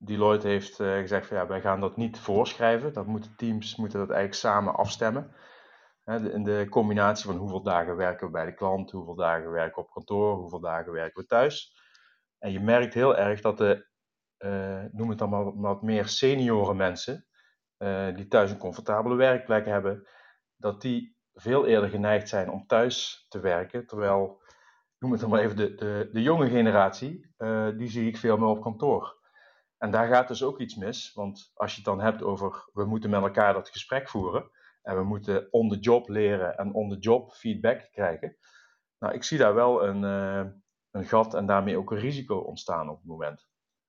Deloitte heeft eh, gezegd van ja, wij gaan dat niet voorschrijven. Dat moeten teams moeten dat eigenlijk samen afstemmen. In de combinatie van hoeveel dagen werken we bij de klant, hoeveel dagen werken we op kantoor, hoeveel dagen werken we thuis. En je merkt heel erg dat de, noem het dan maar wat meer senioren mensen, die thuis een comfortabele werkplek hebben, dat die veel eerder geneigd zijn om thuis te werken. Terwijl, noem het dan maar even, de, de, de jonge generatie, eh, die zie ik veel meer op kantoor. En daar gaat dus ook iets mis, want als je het dan hebt over we moeten met elkaar dat gesprek voeren en we moeten on the job leren en on the job feedback krijgen. Nou, ik zie daar wel een, eh, een gat en daarmee ook een risico ontstaan op het moment.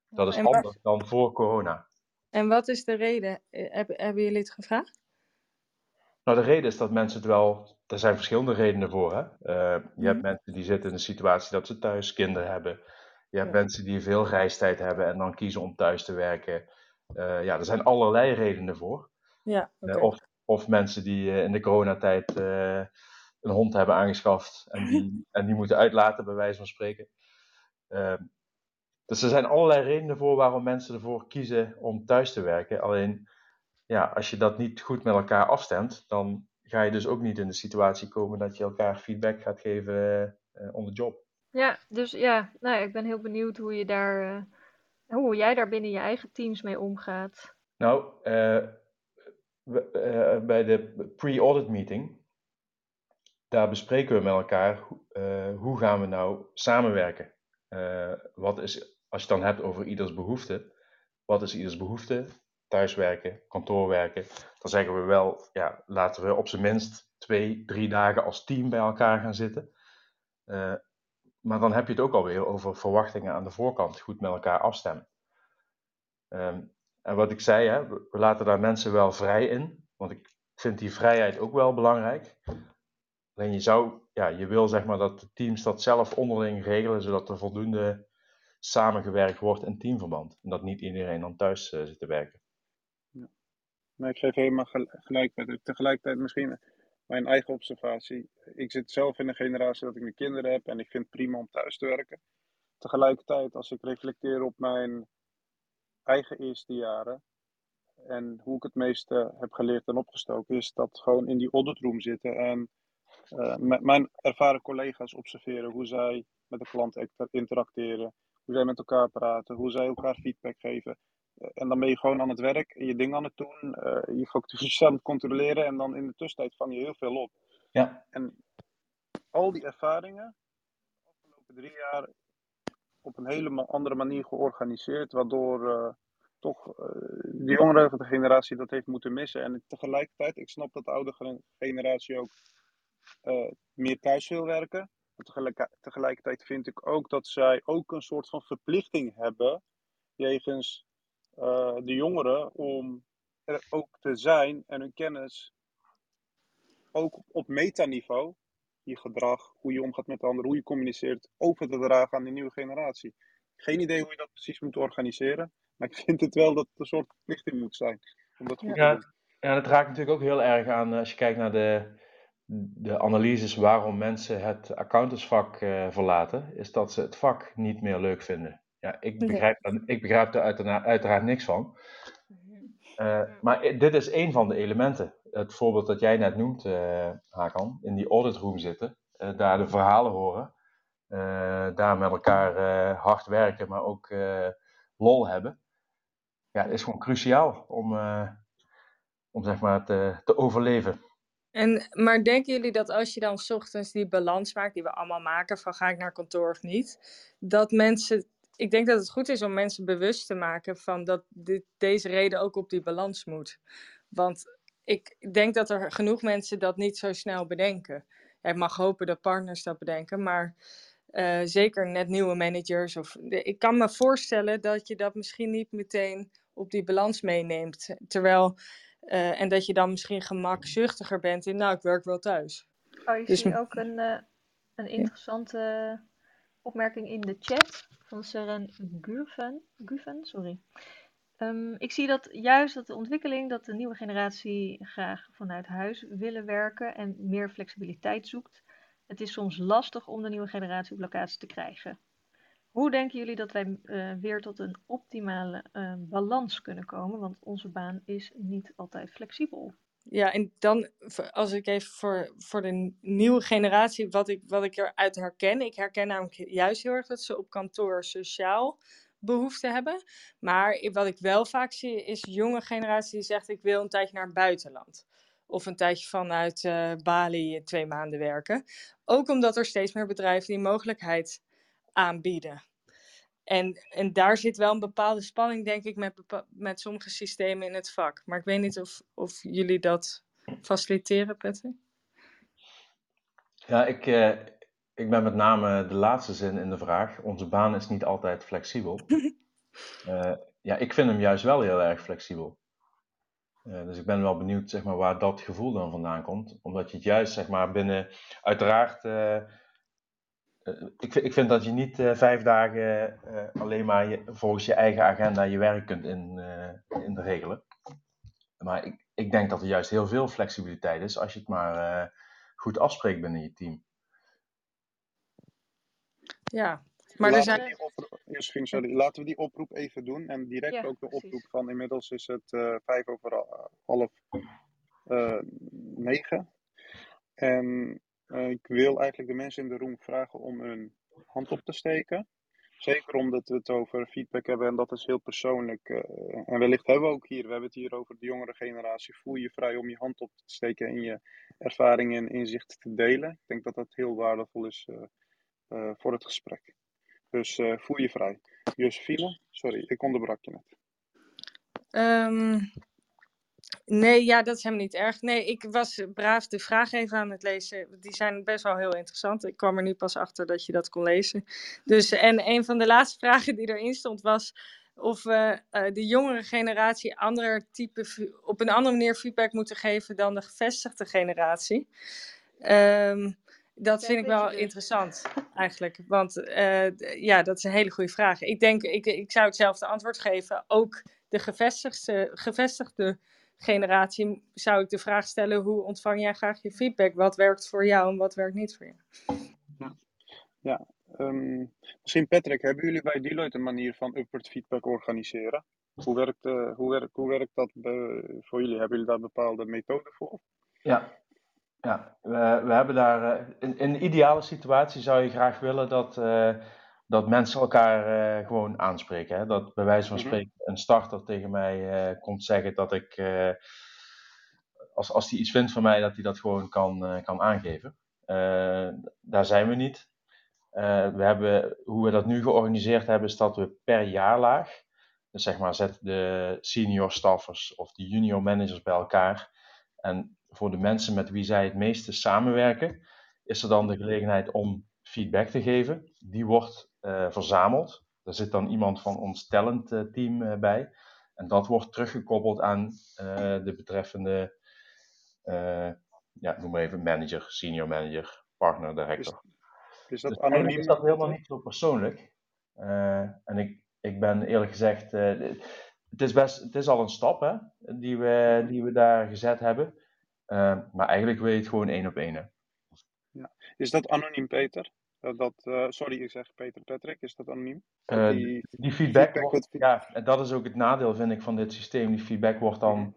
Dat is waar- anders dan voor corona. En wat is de reden? Eh, Heb, hebben jullie het gevraagd? Nou, de reden is dat mensen het wel. Er zijn verschillende redenen voor. Hè? Eh, je hebt Mhm. mensen die zitten in een situatie dat ze thuis kinderen hebben. Je hebt Ja. mensen die veel reistijd hebben en dan kiezen om thuis te werken. Eh, ja, er zijn allerlei redenen voor. Ja, Eh, oké. of, of mensen die in de coronatijd een hond hebben aangeschaft en die, en die moeten uitlaten, bij wijze van spreken. Eh, dus er zijn allerlei redenen voor waarom mensen ervoor kiezen om thuis te werken. Alleen, ja, als je dat niet goed met elkaar afstemt, dan ga je dus ook niet in de situatie komen dat je elkaar feedback gaat geven eh on the job. Ja, dus ja, nou ja, ik ben heel benieuwd hoe je daar, eh, hoe jij daar binnen je eigen teams mee omgaat. Nou, eh, we- eh, bij de pre-audit meeting, daar bespreken we met elkaar hoe- hoe gaan we nou samenwerken. Wat is, als je het dan hebt over ieders behoefte, wat is ieders behoefte? Thuiswerken, kantoorwerken. Dan zeggen we wel, ja, laten we op zijn minst twee, drie dagen als team bij elkaar gaan zitten. Uh, maar dan heb je het ook alweer over verwachtingen aan de voorkant goed met elkaar afstemmen. Um, en wat ik zei, hè, we laten daar mensen wel vrij in, want ik vind die vrijheid ook wel belangrijk. Alleen je zou, ja, je wil zeg maar dat de teams dat zelf onderling regelen, zodat er voldoende samengewerkt wordt in teamverband. En dat niet iedereen dan thuis uh, zit te werken. Nee, ik geef helemaal gelijk met Tegelijkertijd misschien mijn eigen observatie. Ik zit zelf in een generatie dat ik mijn kinderen heb en ik vind het prima om thuis te werken. Tegelijkertijd, als ik reflecteer op mijn eigen eerste jaren en hoe ik het meeste heb geleerd en opgestoken, is dat gewoon in die auditroom zitten en uh, met mijn ervaren collega's observeren hoe zij met de klant interacteren, hoe zij met elkaar praten, hoe zij elkaar feedback geven. Uh, en dan ben je gewoon aan het werk, je ding aan het doen, uh, je factures aan het controleren en dan in de tussentijd vang je heel veel op. Ja. En al die ervaringen, de afgelopen drie jaar, op een hele andere manier georganiseerd, waardoor toch de jongere generatie dat heeft moeten missen. En tegelijkertijd, ik snap dat de oude generatie ook uh, meer thuis wil werken. Tegelijk, tegelijkertijd vind ik ook dat zij ook een soort van verplichting hebben jegens uh, de jongeren om er ook te zijn en hun kennis ook op metaniveau, je gedrag, hoe je omgaat met anderen, hoe je communiceert, over te dragen aan de nieuwe generatie. Geen idee hoe je dat precies moet organiseren, maar ik vind het wel dat het een soort verplichting moet zijn om dat goed ja, te doen. Ja, dat raakt natuurlijk ook heel erg aan als je kijkt naar de, de analyses waarom mensen het accountantsvak uh, verlaten, is dat ze het vak niet meer leuk vinden. Ja, ik begrijp, ja. ik begrijp er uiteraard, uiteraard niks van. Uh, maar dit is een van de elementen. Het voorbeeld dat jij net noemt, uh, Hakan, in die auditroom zitten, daar de verhalen horen, daar met elkaar hard werken, maar ook lol hebben. Ja, is gewoon cruciaal om, om zeg maar te, te overleven. En, maar denken jullie dat als je dan s ochtends die balans maakt, die we allemaal maken, van ga ik naar kantoor of niet, dat mensen, ik denk dat het goed is om mensen bewust te maken van dat dit, deze reden ook op die balans moet. Want ik denk dat er genoeg mensen dat niet zo snel bedenken. Ja, ik mag hopen dat partners dat bedenken, maar uh, zeker net nieuwe managers. Of, ik kan me voorstellen dat je dat misschien niet meteen op die balans meeneemt. Terwijl uh, en dat je dan misschien gemakzuchtiger bent in, nou, ik werk wel thuis. Oh, je dus, ziet ook een, uh, een interessante. Opmerking in de chat van Seren Guven. Guven sorry. Um, ik zie dat juist dat de ontwikkeling dat de nieuwe generatie graag vanuit huis willen werken en meer flexibiliteit zoekt. Het is soms lastig om de nieuwe generatie op locatie te krijgen. Hoe denken jullie dat wij uh, weer tot een optimale uh, balans kunnen komen? Want onze baan is niet altijd flexibel. Ja, en dan als ik even voor, voor de nieuwe generatie, wat ik, wat ik eruit herken. Ik herken namelijk juist heel erg dat ze op kantoor sociaal behoefte hebben. Maar wat ik wel vaak zie, is jonge generatie die zegt: Ik wil een tijdje naar het buitenland. Of een tijdje vanuit uh, Bali twee maanden werken. Ook omdat er steeds meer bedrijven die mogelijkheid aanbieden. En, en daar zit wel een bepaalde spanning, denk ik, met, met sommige systemen in het vak. Maar ik weet niet of, of jullie dat faciliteren, Patrick? Ja, ik, eh, ik ben met name de laatste zin in de vraag. Onze baan is niet altijd flexibel. uh, ja, ik vind hem juist wel heel erg flexibel. Uh, dus ik ben wel benieuwd zeg maar, waar dat gevoel dan vandaan komt. Omdat je het juist zeg maar, binnen, uiteraard eh, ik, ik, vind dat je niet uh, vijf dagen uh, alleen maar je, volgens je eigen agenda je werk kunt in, in de regelen. Maar ik, ik, denk dat er juist heel veel flexibiliteit is als je het maar goed afspreekt binnen je team. Ja, maar er zijn. Misschien, sorry, laten we die oproep even doen. En direct ja, ook de precies. oproep van inmiddels is het vijf over half negen. En uh, ik wil eigenlijk de mensen in de room vragen om hun hand op te steken. Zeker omdat we het over feedback hebben en dat is heel persoonlijk. Uh, en wellicht hebben we ook hier, we hebben het hier over de jongere generatie. Voel je vrij om je hand op te steken en je ervaringen en inzichten te delen. Ik denk dat dat heel waardevol is uh, voor het gesprek. Dus voel je vrij. Josephine, sorry, ik onderbrak je net. Um, Nee, ja, dat is helemaal niet erg. Nee, ik was braaf de vraag even aan het lezen. Die zijn best wel heel interessant. Ik kwam er nu pas achter dat je dat kon lezen. Dus, en een van de laatste vragen die erin stond was of we uh, de jongere generatie andere type, op een andere manier feedback moeten geven dan de gevestigde generatie. Um, dat vind ik wel dus. interessant eigenlijk. Want uh, ja, dat is een hele goede vraag. Ik denk, ik, ik zou hetzelfde antwoord geven. Ook de gevestigde, gevestigde generatie zou ik de vraag stellen: hoe ontvang jij graag je feedback? Wat werkt voor jou en wat werkt niet voor jou? Ja, ja um, misschien Patrick, hebben jullie bij Deloitte een manier van upward feedback organiseren? Hoe werkt, uh, hoe werkt, hoe werkt dat voor jullie? Hebben jullie daar bepaalde methoden voor? Ja, ja, we, we hebben daar. Eh, in, in een ideale situatie zou je graag willen dat, uh, dat mensen elkaar uh, gewoon aanspreken. Hè? Dat bij wijze van mhm. spreken een starter tegen mij komt zeggen dat ik. als, als hij iets vindt van mij, dat hij dat gewoon kan, kan aangeven. daar zijn we niet. we hebben, hoe we dat nu georganiseerd hebben, is dat we per jaarlaag. Dus zeg maar, zet de senior staffers of de junior managers bij elkaar. En voor de mensen met wie zij het meeste samenwerken, is er dan de gelegenheid om feedback te geven. Die wordt verzameld. Er zit dan iemand van ons talent team uh, bij. En dat wordt teruggekoppeld aan uh, de betreffende, ja, noem maar even, manager, senior manager, partner, director. Is, dat dus anoniem? is dat helemaal niet zo persoonlijk. en ik, ik ben eerlijk gezegd, het, is best, het is al een stap hè, die, we, die we daar gezet hebben. Uh, maar eigenlijk wil je het gewoon één op één. Ja. Is dat anoniem, Peter? Dat, uh, sorry, ik zeg Peter Patrick, is dat anoniem? Uh, die, die, feedback, feedback wordt, ja, en dat is ook het nadeel, vind ik, van dit systeem. Die feedback wordt dan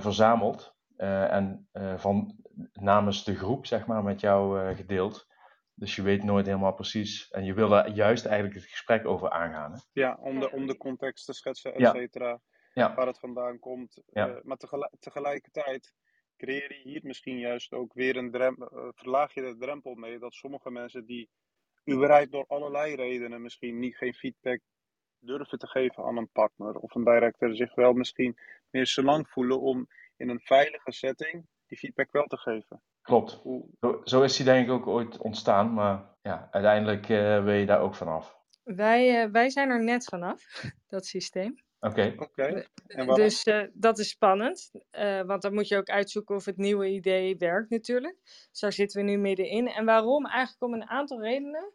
verzameld en van, namens de groep, zeg maar, met jou gedeeld. Dus je weet nooit helemaal precies. En je wil daar juist eigenlijk het gesprek over aangaan. Hè? Ja, om de, om de context te schetsen, et cetera. Ja. Waar het vandaan komt. Ja. maar tegelijkertijd creëer je hier misschien juist ook weer een drempel, uh, verlaag je de drempel mee dat sommige mensen die überhaupt door allerlei redenen misschien niet geen feedback durven te geven aan een partner of een director zich wel misschien meer zo lang voelen om in een veilige setting die feedback wel te geven. Klopt. Zo, zo is die denk ik ook ooit ontstaan, maar ja, uiteindelijk uh, wil je daar ook vanaf. Wij, uh, wij zijn er net vanaf, dat systeem. Oké. Okay. Dus uh, dat is spannend, uh, want dan moet je ook uitzoeken of het nieuwe idee werkt natuurlijk. Dus daar zitten we nu middenin. En waarom? Eigenlijk om een aantal redenen.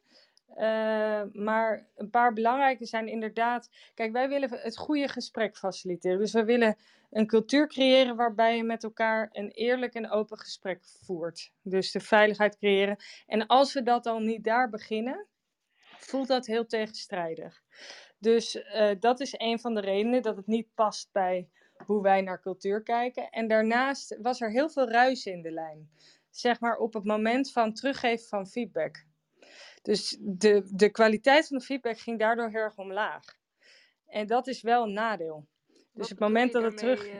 Uh, maar een paar belangrijke zijn inderdaad. Kijk, wij willen het goede gesprek faciliteren. Dus we willen een cultuur creëren waarbij je met elkaar een eerlijk en open gesprek voert. Dus de veiligheid creëren. En als we dat al niet daar beginnen, voelt dat heel tegenstrijdig. Dus uh, dat is een van de redenen dat het niet past bij hoe wij naar cultuur kijken. En daarnaast was er heel veel ruis in de lijn. Zeg maar op het moment van teruggeven van feedback. Dus de, de kwaliteit van de feedback ging daardoor heel erg omlaag. En dat is wel een nadeel. Dus het moment dat het terug. Uh,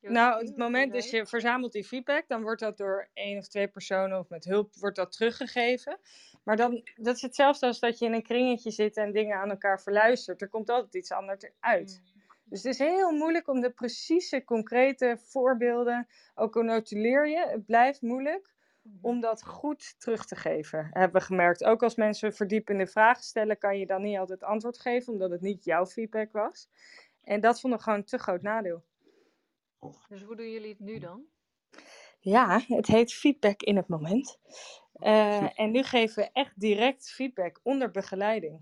nou, het moment dat je verzamelt die feedback, dan wordt dat door één of twee personen of met hulp wordt dat teruggegeven. Maar dan, dat is hetzelfde als dat je in een kringetje zit en dingen aan elkaar verluistert. Er komt altijd iets anders uit. Mm. Dus het is heel moeilijk om de precieze, concrete voorbeelden, ook al notuleer je, het blijft moeilijk mm. om dat goed terug te geven. Hebben we gemerkt. Ook als mensen verdiepende vragen stellen, kan je dan niet altijd antwoord geven, omdat het niet jouw feedback was. En dat vond ik gewoon een te groot nadeel. Dus hoe doen jullie het nu dan? Ja, het heet feedback in het moment. Uh, en nu geven we echt direct feedback onder begeleiding.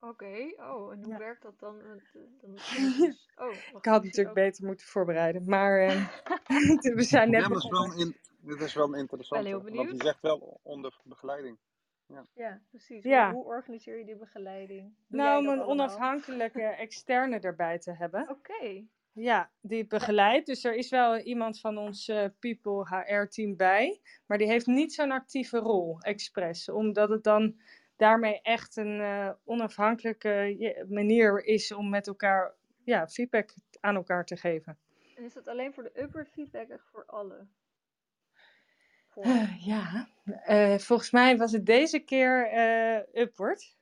Oké, oh, en hoe ja. werkt dat dan? dan dus... oh, ik had natuurlijk ook... beter moeten voorbereiden, maar uh, we zijn net. Ja, dat is wel een, dit is wel een interessante. Wel want je zegt wel onder begeleiding. Ja, ja precies. Ja. Hoe, hoe, organiseer je die begeleiding? Doe nou, om een onafhankelijke externe erbij te hebben. Oké. Okay. Ja, die begeleidt. Dus er is wel iemand van ons uh, People HR-team bij. Maar die heeft niet zo'n actieve rol, expres. Omdat het dan daarmee echt een uh, onafhankelijke manier is om met elkaar ja, feedback aan elkaar te geven. En is dat alleen voor de upper feedback of voor alle? Uh, ja, volgens mij was het deze keer upward.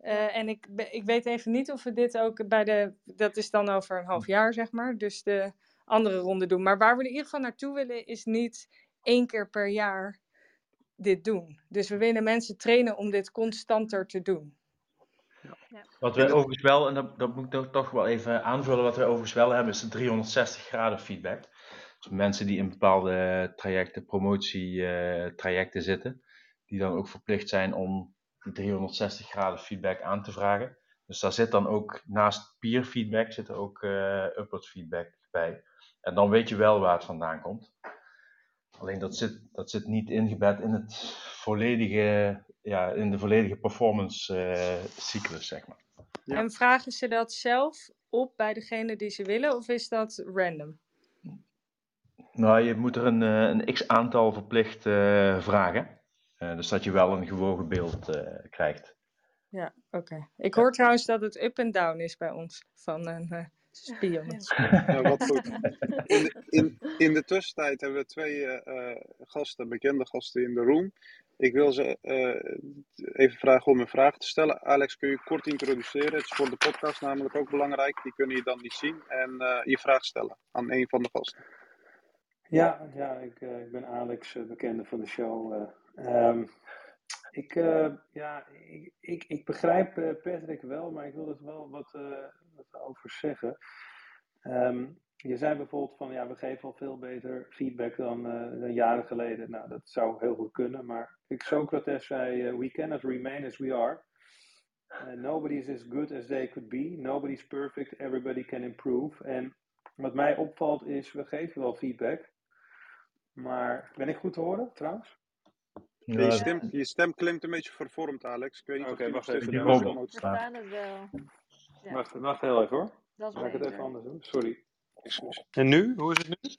Uh, en ik, ik weet even niet of we dit ook bij de. Dat is dan over een half jaar, zeg maar. Dus de andere ronde doen. Maar waar we in ieder geval naartoe willen, is niet één keer per jaar dit doen. Dus we willen mensen trainen om dit constanter te doen. Wat we overigens wel, en dat, dat moet ik toch wel even aanvullen, wat we overigens wel hebben, is de 360 graden feedback. Dus mensen die in bepaalde trajecten, promotietrajecten zitten, die dan ook verplicht zijn om 360 graden feedback aan te vragen. Dus daar zit dan ook naast peer feedback zit er ook uh, upload feedback bij. En dan weet je wel waar het vandaan komt. Alleen dat zit, dat zit niet ingebed in het volledige, ja, in de volledige performance uh, cyclus, zeg maar. Ja. En vragen ze dat zelf op bij degene die ze willen, of is dat random? Nou, je moet er een, een x aantal verplicht uh, vragen. Uh, dus dat je wel een gewogen beeld krijgt. Ja, oké. Ik hoor trouwens dat het up en down is bij ons van een uh, spion. Ja, wat goed. In de, in, in de tussentijd hebben we twee uh, gasten, bekende gasten in de room. Ik wil ze uh, even vragen om een vraag te stellen. Alex, kun je kort introduceren? Het is voor de podcast namelijk ook belangrijk. Die kunnen je dan niet zien. En je vraag stellen aan een van de gasten. Ja, ja ik, ik ben Alex, bekende van de show. Um, ik, uh, ja, ik, ik, begrijp uh, Patrick wel, maar ik wil er wel wat, uh, wat over zeggen. Um, je zei bijvoorbeeld van ja, we geven al veel beter feedback dan, dan jaren geleden. Nou, dat zou heel goed kunnen, maar ik Socrates zei: We cannot remain as we are. nobody is as good as they could be. Nobody's perfect. Everybody can improve. En wat mij opvalt is, we geven wel feedback. Maar ben ik goed te horen trouwens? Ja, je, stem, je stem klinkt een beetje vervormd, Alex. Ik weet niet wacht even. Die we staan het wel. Ja. Wacht, wacht heel even hoor. Dat is Ga ik het even anders doen? Sorry. En nu? Hoe is het nu?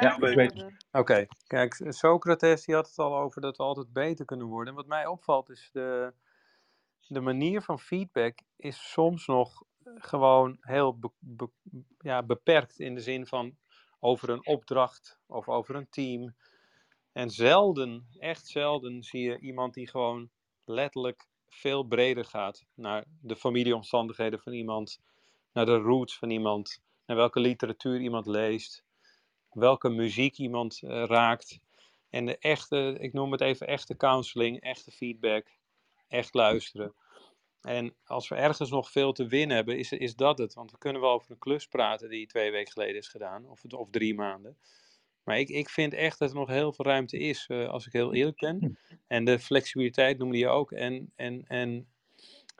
Ja, Oké, okay. kijk, Socrates die had het al over dat we altijd beter kunnen worden. En wat mij opvalt is de, de manier van feedback is soms nog gewoon heel be, be, ja, beperkt in de zin van over een opdracht of over een team. En zelden, echt zelden, zie je iemand die gewoon letterlijk veel breder gaat naar de familieomstandigheden van iemand, naar de roots van iemand, naar welke literatuur iemand leest, welke muziek iemand uh, raakt. En de echte, ik noem het even echte counseling, echte feedback, echt luisteren. En als we ergens nog veel te winnen hebben, is, is dat het. Want we kunnen wel over een klus praten die twee weken geleden is gedaan, of, of drie maanden. Maar ik, ik vind echt dat er nog heel veel ruimte is, uh, als ik heel eerlijk ben. Hm. En de flexibiliteit noemde je ook. En, en, en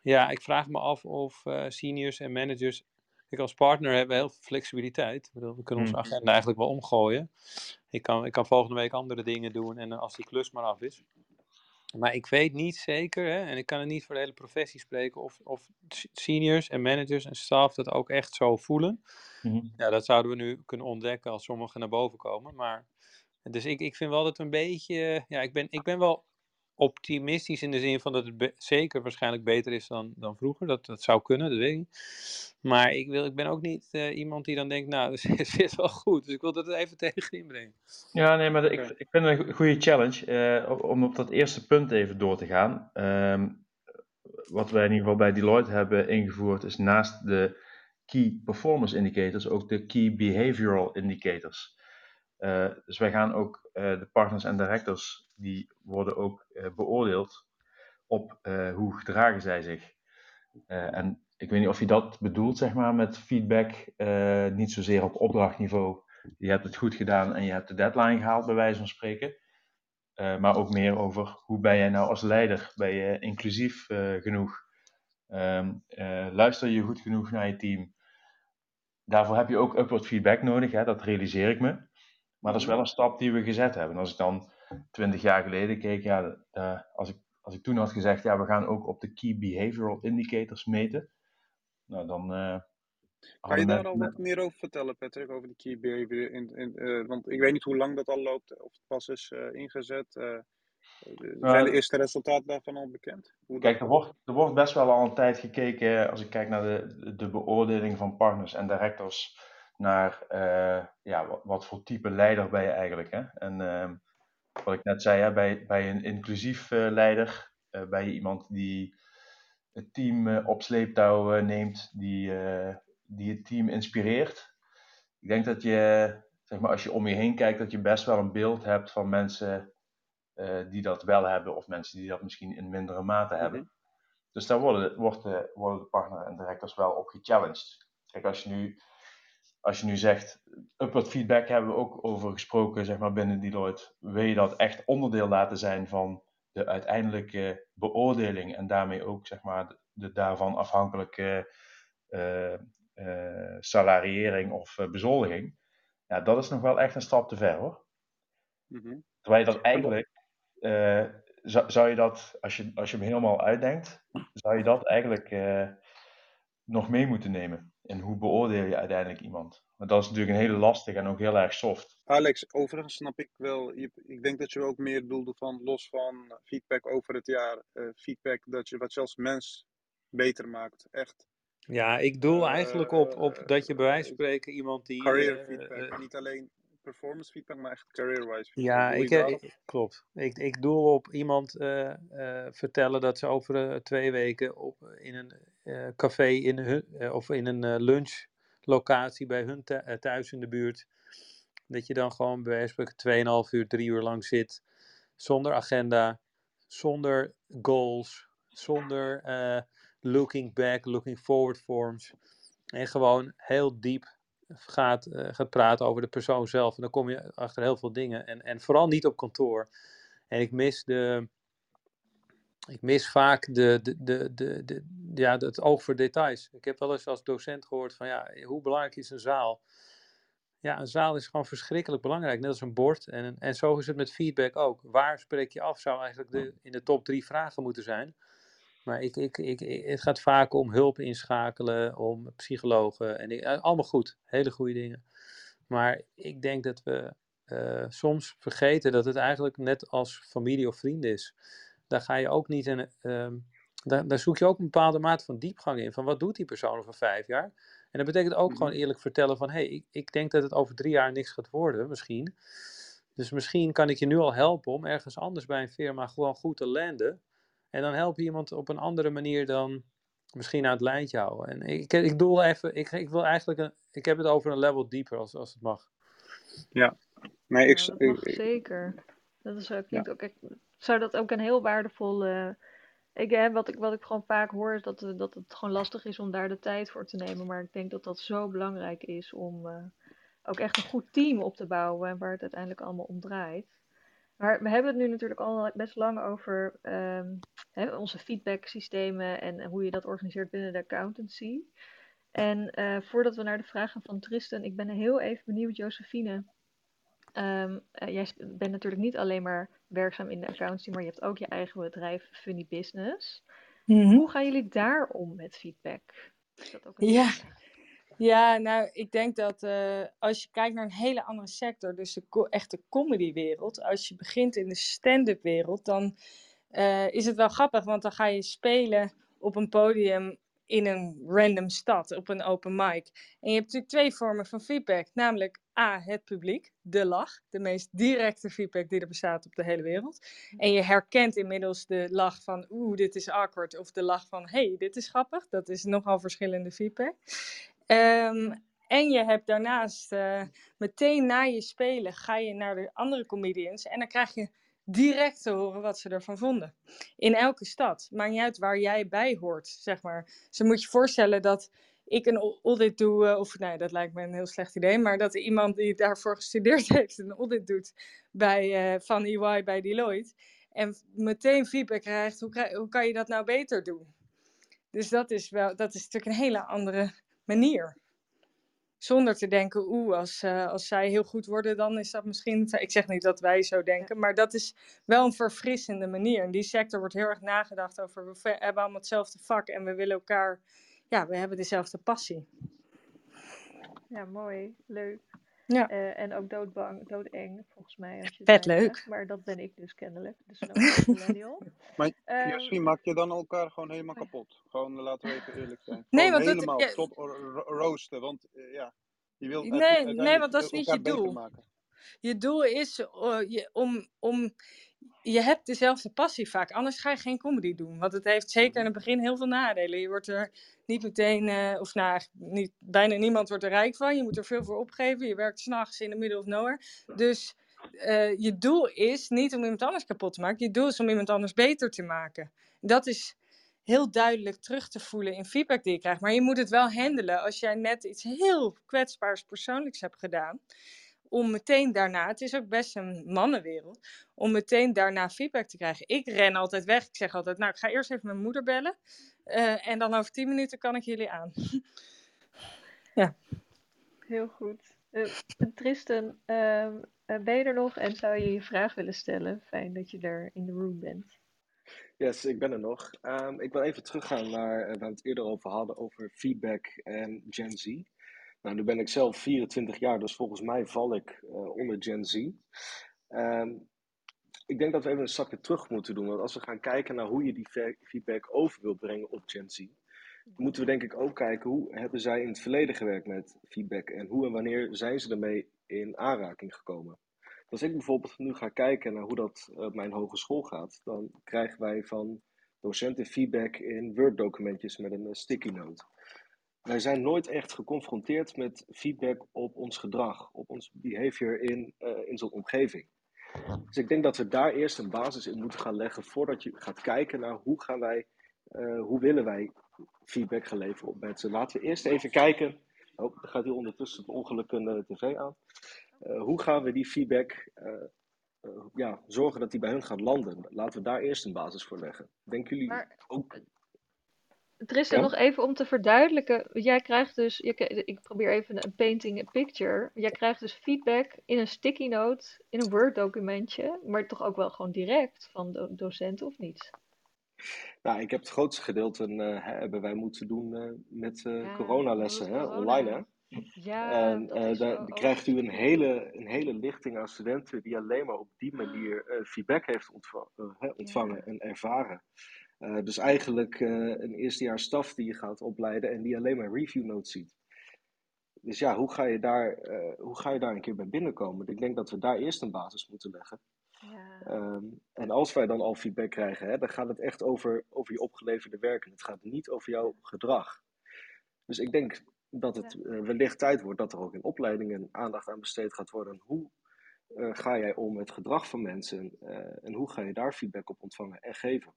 ja, ik vraag me af of uh, seniors en managers. Ik als partner hebben we heel veel flexibiliteit. We kunnen onze agenda eigenlijk wel omgooien. Ik kan, ik kan volgende week andere dingen doen en als die klus maar af is. Maar ik weet niet zeker, hè, en ik kan het niet voor de hele professie spreken, of, of seniors en managers en staf dat ook echt zo voelen. Mm-hmm. Ja, dat zouden we nu kunnen ontdekken als sommigen naar boven komen. Maar, dus ik, ik vind wel dat een beetje, ja, ik ben, ik ben wel optimistisch in de zin van dat het zeker waarschijnlijk beter is dan, dan vroeger. Dat, dat zou kunnen, dat weet ik. Maar ik, wil, ik ben ook niet uh, iemand die dan denkt, nou, dat zit wel goed. Dus ik wil dat even tegen inbrengen. Ja, nee, maar ik, ik vind het een goede challenge uh, om op dat eerste punt even door te gaan. Um, wat wij in ieder geval bij Deloitte hebben ingevoerd is naast de Key Performance Indicators ook de Key Behavioral Indicators. Uh, dus wij gaan ook de partners en directors, die worden ook beoordeeld op hoe gedragen zij zich. en ik weet niet of je dat bedoelt, zeg maar, met feedback. Niet zozeer op opdrachtniveau. Je hebt het goed gedaan en je hebt de deadline gehaald, bij wijze van spreken. Maar ook meer over hoe ben jij nou als leider? Ben je inclusief genoeg? Um, luister je goed genoeg naar je team? Daarvoor heb je ook upload feedback nodig, hè? dat realiseer ik me. Maar dat is wel een stap die we gezet hebben. En als ik dan twintig jaar geleden keek, ja, als, ik, als ik toen had gezegd, ja, we gaan ook op de Key Behavioral Indicators meten, nou, dan. Uh, kan je daar al wat meer over vertellen, Patrick, over die key behavior? In, in, uh, want ik weet niet hoe lang dat al loopt, of het pas is uh, ingezet. zijn de eerste resultaten daarvan al bekend? Hoe kijk, er wordt, er wordt best wel al een tijd gekeken, als ik kijk naar de, de beoordeling van partners en directors, naar ja, wat, wat, voor type leider ben je eigenlijk. Hè? En ehm, wat ik net zei, hè, bij, bij een inclusief leider, bij iemand die het team uh, op sleeptouw uh, neemt, die, uh, die het team inspireert. ik denk dat je, zeg maar, als je om je heen kijkt, dat je best wel een beeld hebt van mensen eh, die dat wel hebben, of mensen die dat misschien in mindere mate hebben. Mhm. Dus daar worden, wordt de, worden de partner en directors wel op gechallenged. Kijk, als je nu, als je nu zegt, upward feedback hebben we ook over gesproken, zeg maar, binnen Deloitte. Wil je dat echt onderdeel laten zijn van de uiteindelijke beoordeling en daarmee ook, zeg maar, de, de daarvan afhankelijke eh, eh, salariering of uh, bezoldiging? Ja, dat is nog wel echt een stap te ver, hoor. Mhm. Terwijl je dat eigenlijk, uh, zou, zou, je dat, als je, als je hem helemaal uitdenkt, zou je dat eigenlijk uh, nog mee moeten nemen? En hoe beoordeel je uiteindelijk iemand? Want dat is natuurlijk een hele lastige en ook heel erg soft. Alex, overigens snap ik wel, je, ik denk dat je ook meer bedoelde van los van feedback over het jaar, uh, feedback dat je wat als mens beter maakt, echt. Ja, ik doel eigenlijk op, op dat je bij wijze van spreken iemand die... Career feedback, niet alleen performance feedback, maar echt career-wise. Ja, ik, ik, klopt. Ik, ik doel op iemand uh, uh, vertellen dat ze over twee weken op, in een café in hun, of in een lunchlocatie bij hun thuis in de buurt, dat je dan gewoon bij wijze van spreken 2,5 uur, 3 uur lang zit, zonder agenda, zonder goals, zonder looking back, looking forward forms. En gewoon heel diep gaat, uh, gaat praten over de persoon zelf. En dan kom je achter heel veel dingen. En, en vooral niet op kantoor. En ik mis de. Ik mis vaak de, de, de, de, de, ja, het oog voor details. Ik heb wel eens als docent gehoord van ja, hoe belangrijk is een zaal? Ja, een zaal is gewoon verschrikkelijk belangrijk, net als een bord. En, en zo is het met feedback ook. Waar spreek je af zou eigenlijk de, in de top drie vragen moeten zijn. Maar ik, ik, ik, het gaat vaak om hulp inschakelen, om psychologen. En ik, allemaal goed, hele goede dingen. Maar ik denk dat we uh, soms vergeten dat het eigenlijk net als familie of vrienden is. Daar ga je ook niet in. Um, daar, daar, zoek je ook een bepaalde mate van diepgang in. Van wat doet die persoon over vijf jaar? En dat betekent ook gewoon eerlijk vertellen van hé, hey, ik, ik denk dat het over drie jaar niks gaat worden, misschien. Dus misschien kan ik je nu al helpen om ergens anders bij een firma gewoon goed te landen. En dan help je iemand op een andere manier dan misschien aan het lijntje houden. En ik, ik doel even, ik, ik wil eigenlijk, een, ik heb het over een level dieper als, als het mag. Ja, nee, ik, ja, dat mag ik, zeker. Dat is ook, ja. ook ik zou dat ook een heel waardevol. Uh, ik, hè, wat, ik, wat ik gewoon vaak hoor is dat, dat het gewoon lastig is om daar de tijd voor te nemen. Maar ik denk dat dat zo belangrijk is om uh, ook echt een goed team op te bouwen en waar het uiteindelijk allemaal om draait. Maar we hebben het nu natuurlijk al best lang over um, hè, onze feedback-systemen en hoe je dat organiseert binnen de accountancy. En uh, voordat we naar de vragen van Tristan, ik ben heel even benieuwd, Josephine. Um, uh, jij bent natuurlijk niet alleen maar werkzaam in de accountancy, maar je hebt ook je eigen bedrijf, Funny Business. Mm -hmm. Hoe gaan jullie daar om met feedback? Is dat ook een ja. Ja, nou, ik denk dat uh, als je kijkt naar een hele andere sector, dus de echte comedywereld, als je begint in de stand-up wereld, dan uh, is het wel grappig, want dan ga je spelen op een podium in een random stad, op een open mic. En je hebt natuurlijk twee vormen van feedback, namelijk A, het publiek, de lach, de meest directe feedback die er bestaat op de hele wereld. En je herkent inmiddels de lach van, oeh, dit is awkward, of de lach van, hey, dit is grappig. Dat is nogal verschillende feedback. Um, en je hebt daarnaast uh, meteen na je spelen ga je naar de andere comedians en dan krijg je direct te horen wat ze ervan vonden. In elke stad. Maakt niet uit waar jij bij hoort, zeg maar. Dus moet je voorstellen dat ik een audit doe, uh, of nee, dat lijkt me een heel slecht idee, maar dat iemand die daarvoor gestudeerd heeft een audit doet bij, uh, van EY bij Deloitte en meteen feedback krijgt, hoe, hoe kan je dat nou beter doen? Dus dat is, wel, dat is natuurlijk een hele andere manier. Zonder te denken, oeh, als, uh, als zij heel goed worden, dan is dat misschien. Ik zeg niet dat wij zo denken, maar dat is wel een verfrissende manier. In die sector wordt heel erg nagedacht over. We hebben allemaal hetzelfde vak en we willen elkaar. Ja, we hebben dezelfde passie. Ja, mooi. Leuk. Ja. Uh, en ook doodbang, doodeng, volgens mij. Als je Vet leuk. Zegt. Maar dat ben ik dus kennelijk. Dus millennial. maar um, Jasmin, maak je dan elkaar gewoon helemaal kapot? Gewoon, laten we even eerlijk zijn. Nee, want helemaal dat, ja, tot ro roosten. Want uh, ja, je wilt nee, nee, want dat is niet je doel. Maken. Je doel is uh, je, om, om je hebt dezelfde passie vaak. Anders ga je geen comedy doen. Want het heeft zeker in het begin heel veel nadelen. Je wordt er niet meteen, uh, of nou, niet, bijna niemand wordt er rijk van. Je moet er veel voor opgeven. Je werkt s'nachts in de middle of nowhere. Dus uh, je doel is niet om iemand anders kapot te maken. Je doel is om iemand anders beter te maken. Dat is heel duidelijk terug te voelen in feedback die je krijgt. Maar je moet het wel handelen als jij net iets heel kwetsbaars persoonlijks hebt gedaan om meteen daarna, het is ook best een mannenwereld, om meteen daarna feedback te krijgen. Ik ren altijd weg. Ik zeg altijd, nou, ik ga eerst even mijn moeder bellen. Uh, en dan over tien minuten kan ik jullie aan. ja. Heel goed. Uh, Tristan, uh, ben je er nog en zou je je vraag willen stellen? Fijn dat je er in de room bent. Yes, ik ben er nog. Um, ik wil even teruggaan naar waar we het eerder over hadden, over feedback en Gen Z. Nou, nu ben ik zelf 24 jaar, dus volgens mij val ik uh, onder Gen Z. Um, ik denk dat we even een stapje terug moeten doen. Want als we gaan kijken naar hoe je die feedback over wil brengen op Gen Z, moeten we denk ik ook kijken hoe hebben zij in het verleden gewerkt met feedback en hoe en wanneer zijn ze ermee in aanraking gekomen. Als ik bijvoorbeeld nu ga kijken naar hoe dat op mijn hogeschool gaat, dan krijgen wij van docenten feedback in Word-documentjes met een sticky note. Wij zijn nooit echt geconfronteerd met feedback op ons gedrag, op ons behavior in, uh, in zo'n omgeving. Dus ik denk dat we daar eerst een basis in moeten gaan leggen voordat je gaat kijken naar hoe gaan wij, uh, hoe willen wij feedback gaan leveren op mensen. Laten we eerst even kijken. Oh, er gaat hier ondertussen het ongeluk een tv aan. Uh, hoe gaan we die feedback ja, zorgen dat die bij hun gaat landen? Laten we daar eerst een basis voor leggen. Denken jullie maar, ook Tristan, ja? nog even om te verduidelijken. Jij krijgt dus, ik probeer even een painting a picture. Jij krijgt dus feedback in een sticky note, in een Word documentje, maar toch ook wel gewoon direct van de docent of niet? Nou, ik heb het grootste gedeelte uh, hebben wij moeten doen uh, met uh, ja, coronalessen, hè, corona. online. Hè? Ja, en daar krijgt u een hele, een hele lichting aan studenten die alleen maar op die manier feedback heeft ontva ontvangen ja. en ervaren. Uh, dus eigenlijk uh, een eerstejaars staf die je gaat opleiden en die alleen maar review notes ziet. Dus ja, hoe ga, je daar, uh, hoe ga je daar een keer bij binnenkomen? Ik denk dat we daar eerst een basis moeten leggen. Ja. Um, en als wij dan al feedback krijgen, hè, dan gaat het echt over, over je opgeleverde werk. En het gaat niet over jouw gedrag. Dus ik denk dat het ja. wellicht tijd wordt dat er ook in opleidingen aandacht aan besteed gaat worden. Hoe ga jij om met gedrag van mensen en hoe ga je daar feedback op ontvangen en geven?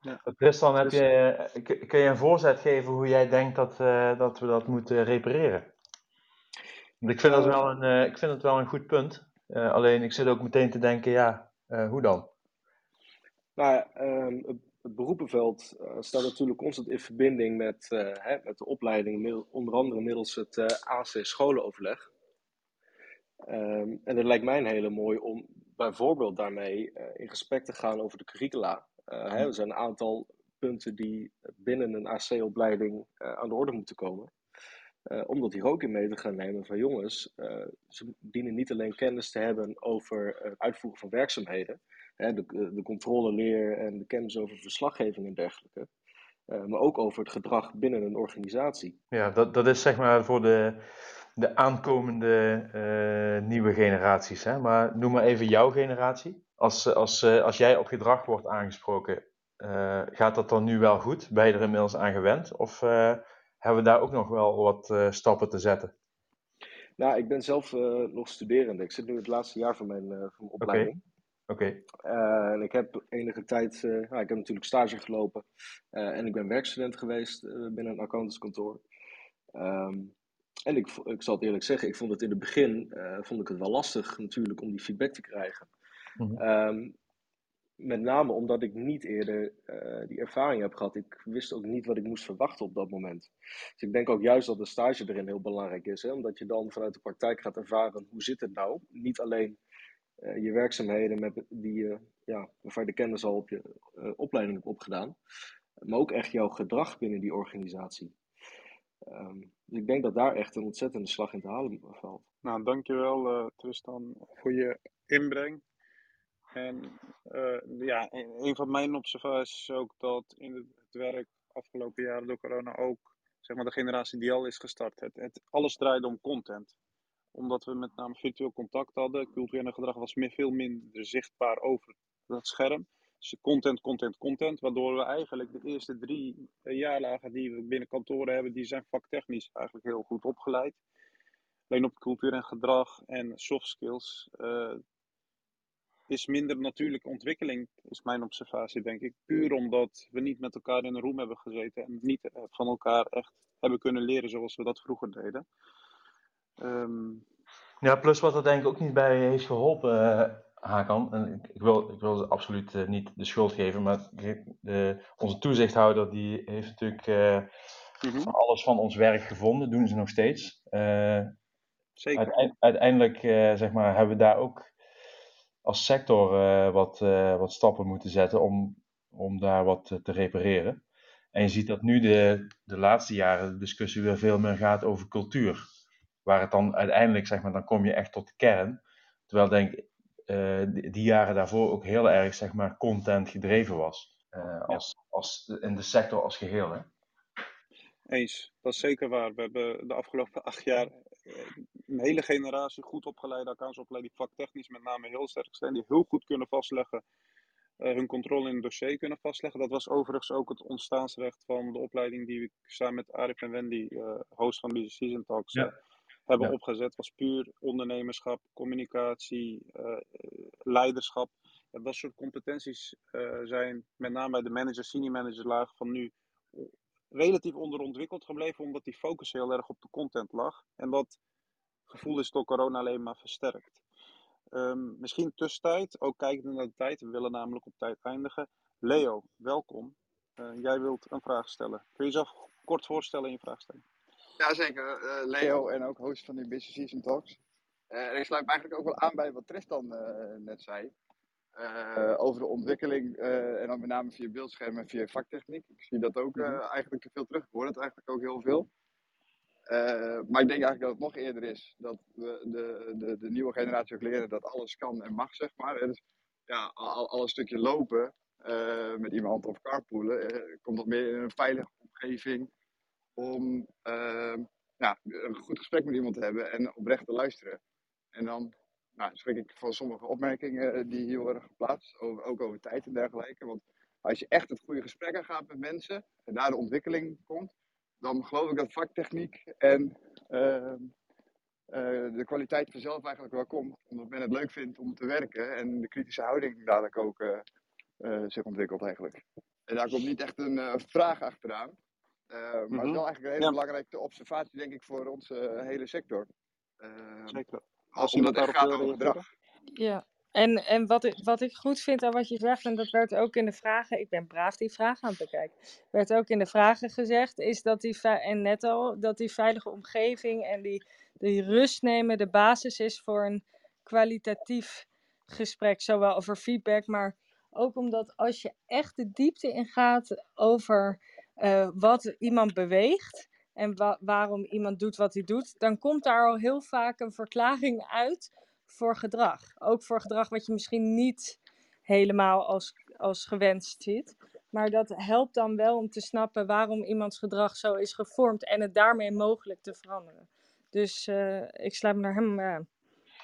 Ja. Tristan, heb dus, je, kun je een voorzet geven hoe jij denkt dat, uh, dat we dat moeten repareren? Want ik vind, dat wel een, uh, ik vind het wel een goed punt. Uh, alleen ik zit ook meteen te denken, ja, hoe dan? Nou, um, het, beroepenveld staat natuurlijk constant in verbinding met, hè, met de opleiding, onder andere middels het AC scholenoverleg. Um, en het lijkt mij een hele mooi om bijvoorbeeld daarmee in gesprek te gaan over de curricula. Uh, er zijn een aantal punten die binnen een AC-opleiding uh, aan de orde moeten komen. Uh, om dat hier ook in mee te gaan nemen van jongens, ze dienen niet alleen kennis te hebben over het uitvoeren van werkzaamheden, hè, de, de controleleer en de kennis over verslaggeving en dergelijke, maar ook over het gedrag binnen een organisatie. Ja, dat, dat is zeg maar voor de, de aankomende nieuwe generaties. Hè? Maar noem maar even jouw generatie als, eh, als, eh, als jij op gedrag wordt aangesproken, uh, gaat dat dan nu wel goed? Ben je er inmiddels aan gewend? Of uh, hebben we daar ook nog wel wat uh, stappen te zetten? Nou, ik ben zelf nog studerende. Ik zit nu het laatste jaar van mijn, van mijn opleiding. Oké. Okay. en ik heb enige tijd, nou, ik heb natuurlijk stage gelopen en ik ben werkstudent geweest binnen een accountantskantoor. Um, en ik, ik zal het eerlijk zeggen, ik vond het in het begin vond ik het wel lastig natuurlijk om die feedback te krijgen. Mhm. Um, met name omdat ik niet eerder uh, die ervaring heb gehad. Ik wist ook niet wat ik moest verwachten op dat moment. Dus ik denk ook juist dat de stage erin heel belangrijk is. Hè? Omdat je dan vanuit de praktijk gaat ervaren hoe zit het nou. Niet alleen uh, je werkzaamheden met die, uh, ja, waarvan je de kennis al op je opleiding hebt opgedaan. Maar ook echt jouw gedrag binnen die organisatie. Um, dus ik denk dat daar echt een ontzettende slag in te halen valt. Nou, dankjewel Tristan voor je inbreng. En uh, ja, een van mijn observaties is ook dat in het, werk afgelopen jaren door corona ook zeg maar, de generatie die al is gestart. Het, het, alles draaide om content. Omdat we met name virtueel contact hadden, cultureel gedrag was meer, veel minder zichtbaar over dat scherm. Dus content, content, content. Waardoor we eigenlijk de eerste drie jaarlagen die we binnen kantoren hebben, die zijn vaktechnisch eigenlijk heel goed opgeleid. Alleen op cultuur en gedrag en soft skills uh, is minder natuurlijke ontwikkeling, is mijn observatie, denk ik. Puur omdat we niet met elkaar in een room hebben gezeten en niet van elkaar echt hebben kunnen leren zoals we dat vroeger deden. Um, ja, plus wat er denk ik ook niet bij heeft geholpen, uh, Hakan. En ik, ik, wil, ik wil absoluut uh, niet de schuld geven, maar de, onze toezichthouder die heeft natuurlijk uh, van alles van ons werk gevonden, doen ze nog steeds. Zeker. Uiteindelijk, uiteindelijk zeg maar, hebben we daar ook als sector wat, wat stappen moeten zetten om, om daar wat te repareren. En je ziet dat nu de, de laatste jaren de discussie weer veel meer gaat over cultuur. Waar het dan uiteindelijk, zeg maar, dan kom je echt tot de kern. Terwijl denk uh, die, jaren daarvoor ook heel erg, zeg maar, content gedreven was. Uh, als, als, in de sector als geheel. Hè? Eens, dat is zeker waar. We hebben de afgelopen acht jaar eh, een hele generatie goed opgeleide accountsopleiding, vaktechnisch met name heel sterk zijn, die heel goed kunnen vastleggen uh, hun controle in een dossier kunnen vastleggen. Dat was overigens ook het ontstaansrecht van de opleiding die ik samen met Arif en Wendy, uh, host van Busy Season Talks, ja. hebben ja. opgezet. was puur ondernemerschap, communicatie, leiderschap. Dat soort competenties zijn met name bij de manager, senior manager laag van nu relatief onderontwikkeld gebleven, omdat die focus heel erg op de content lag. En dat gevoel is door corona alleen maar versterkt. Um, misschien tussentijd, ook kijkend naar de tijd, we willen namelijk op tijd eindigen. Leo, welkom. Uh, jij wilt een vraag stellen. Kun je jezelf kort voorstellen en je vraag stellen? Jazeker, uh, Leo en ook host van de Business Season Talks. Uh, ik sluit me eigenlijk ook wel aan bij wat Tristan net zei. Over de ontwikkeling en dan met name via beeldschermen en via vaktechniek. Ik zie dat ook eigenlijk te veel terug. Ik hoor het eigenlijk ook heel veel. Maar ik denk eigenlijk dat het nog eerder is dat we de, de, de nieuwe generatie ook leren dat alles kan en mag, zeg maar. Dus ja, al, al een stukje lopen met iemand of carpoolen komt nog meer in een veilige omgeving om ja, een goed gesprek met iemand te hebben en oprecht te luisteren. En dan nou, schrik ik van sommige opmerkingen die hier worden geplaatst, over, ook over tijd en dergelijke. Want als je echt het goede gesprek gaat met mensen en daar de ontwikkeling komt, dan geloof ik dat vaktechniek en uh, uh, de kwaliteit vanzelf eigenlijk wel komt. Omdat men het leuk vindt om te werken en de kritische houding dadelijk ook uh, zich ontwikkelt eigenlijk. En daar komt niet echt een vraag achteraan. Maar het is wel eigenlijk een hele ja. belangrijke observatie denk ik voor onze hele sector. Zeker. Als het echt gaat over gedrag. Ja, en, en wat, ik, wat ik goed vind aan wat je zegt, en dat werd ook in de vragen, ik ben braaf die vragen aan het bekijken, werd ook in de vragen gezegd, is dat die, en net al, dat die veilige omgeving en die, die rust nemen de basis is voor een kwalitatief gesprek, zowel over feedback, maar ook omdat als je echt de diepte ingaat over uh, wat iemand beweegt en wa waarom iemand doet wat hij doet, dan komt daar al heel vaak een verklaring uit voor gedrag. Ook voor gedrag wat je misschien niet helemaal als, als gewenst ziet. Maar dat helpt dan wel om te snappen waarom iemands gedrag zo is gevormd en het daarmee mogelijk te veranderen. Dus uh, ik sluit me naar hem aan.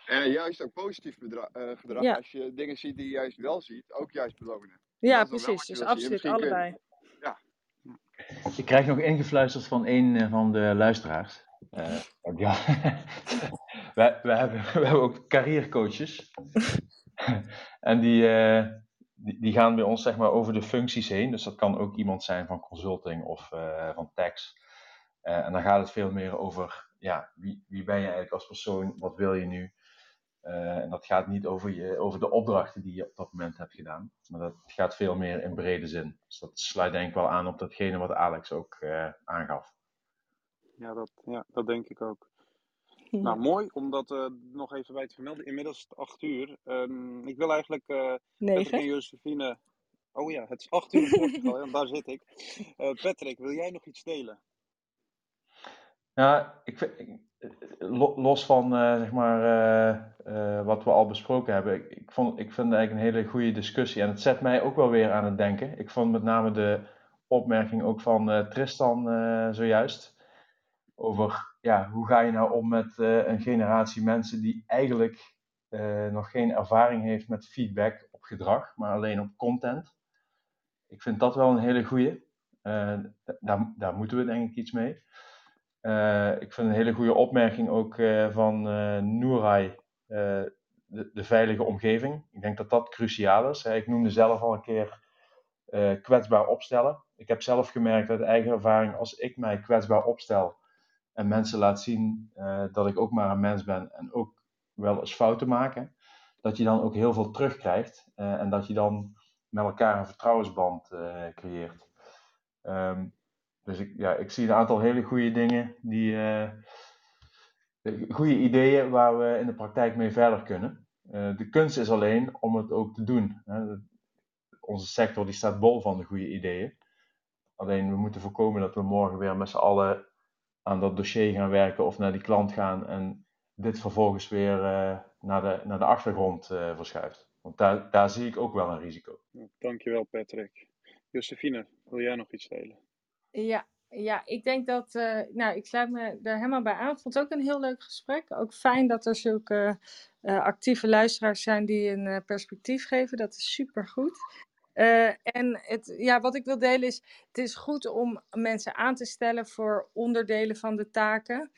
En juist ook positief uh, gedrag, ja. als je dingen ziet die je juist wel ziet, ook juist belonen. Ja, precies. Dus absoluut allebei. Kun... Ik krijg nog ingefluisterd van een eh, van de luisteraars. Uh, ja, wij, wij, hebben, we hebben ook carrièrecoaches. en die, uh, die, die, gaan bij ons zeg maar over de functies heen. Dus dat kan ook iemand zijn van consulting of van tax. en dan gaat het veel meer over, ja, wie, wie ben je eigenlijk als persoon? Wat wil je nu? En dat gaat niet over, je, over de opdrachten die je op dat moment hebt gedaan. Maar dat gaat veel meer in brede zin. Dus dat sluit denk ik wel aan op datgene wat Alex ook aangaf. Ja dat, ja, dat denk ik ook. Ja. Nou, mooi om dat uh, nog even bij te vermelden. Inmiddels is het 8 uur. Um, ik wil eigenlijk uh, Patrick en Josephine. Oh ja, het is 8 uur in Portugal, en daar zit ik. Uh, Patrick, wil jij nog iets delen? Ja, ik, los van zeg maar, wat we al besproken hebben, ik, vond, ik vind het eigenlijk een hele goede discussie. En het zet mij ook wel weer aan het denken. Ik vond met name de opmerking ook van Tristan zojuist over ja, hoe ga je nou om met een generatie mensen die eigenlijk nog geen ervaring heeft met feedback op gedrag, maar alleen op content. Ik vind dat wel een hele goeie. Uh, daar, daar moeten we denk ik iets mee. Uh, ik vind een hele goede opmerking ook uh, van uh, Noerai, de, de, veilige omgeving. Ik denk dat dat cruciaal is. Ik noemde zelf al een keer kwetsbaar opstellen. Ik heb zelf gemerkt uit eigen ervaring, als ik mij kwetsbaar opstel en mensen laat zien dat ik ook maar een mens ben en ook wel eens fouten maken, dat je dan ook heel veel terugkrijgt en dat je dan met elkaar een vertrouwensband creëert. Um, dus ik, ja, ik zie een aantal hele goede dingen, die, uh, goede ideeën waar we in de praktijk mee verder kunnen. Uh, de kunst is alleen om het ook te doen. Hè. Onze sector die staat bol van de goede ideeën. Alleen we moeten voorkomen dat we morgen weer met z'n allen aan dat dossier gaan werken of naar die klant gaan en dit vervolgens weer naar, de, naar de achtergrond verschuift. Want daar, daar zie ik ook wel een risico. Dankjewel Patrick. Josephine, wil jij nog iets delen? Ja, ja, ik denk dat, uh, nou, ik sluit me er helemaal bij aan. Ik vond het ook een heel leuk gesprek. Ook fijn dat er zulke uh, actieve luisteraars zijn die een uh, perspectief geven. Dat is super goed. en het, ja, wat ik wil delen is, het is goed om mensen aan te stellen voor onderdelen van de taken.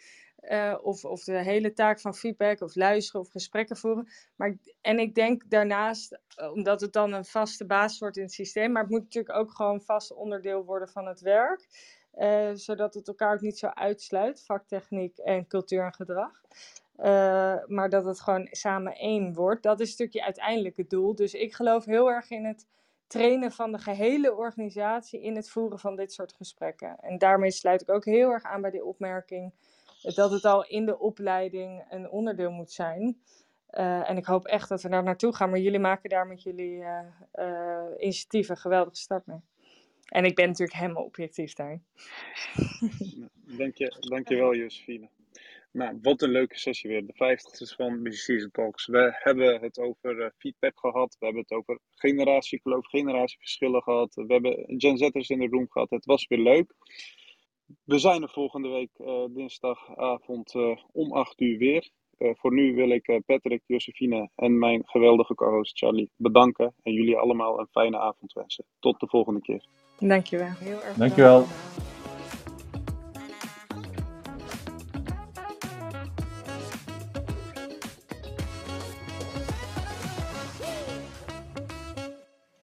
Of, of de hele taak van feedback of luisteren of gesprekken voeren. Maar, en ik denk daarnaast, omdat het dan een vaste basis wordt in het systeem, maar het moet natuurlijk ook gewoon vast onderdeel worden van het werk. Uh, zodat het elkaar ook niet zo uitsluit, vaktechniek en cultuur en gedrag. Maar dat het gewoon samen één wordt. Dat is natuurlijk je uiteindelijke doel. Dus ik geloof heel erg in het trainen van de gehele organisatie in het voeren van dit soort gesprekken. En daarmee sluit ik ook heel erg aan bij die opmerking dat het al in de opleiding een onderdeel moet zijn. Uh, en ik hoop echt dat we daar naartoe gaan. Maar jullie maken daar met jullie initiatieven een geweldige start mee. En ik ben natuurlijk helemaal objectief daar. Dank je, dankjewel, Josephine. Nou, wat een leuke sessie weer. De vijftigste van Busy Season Talks. We hebben het over feedback gehad. We hebben het over generatiekloof, generatieverschillen gehad. We hebben Gen Z'ers in de room gehad. Het was weer leuk. We zijn er volgende week uh, dinsdagavond uh, om 8 uur weer. voor nu wil ik Patrick, Josephine en mijn geweldige co-host Charlie bedanken. En jullie allemaal een fijne avond wensen. Tot de volgende keer. Dankjewel. Heel erg Dankjewel. Bedankt.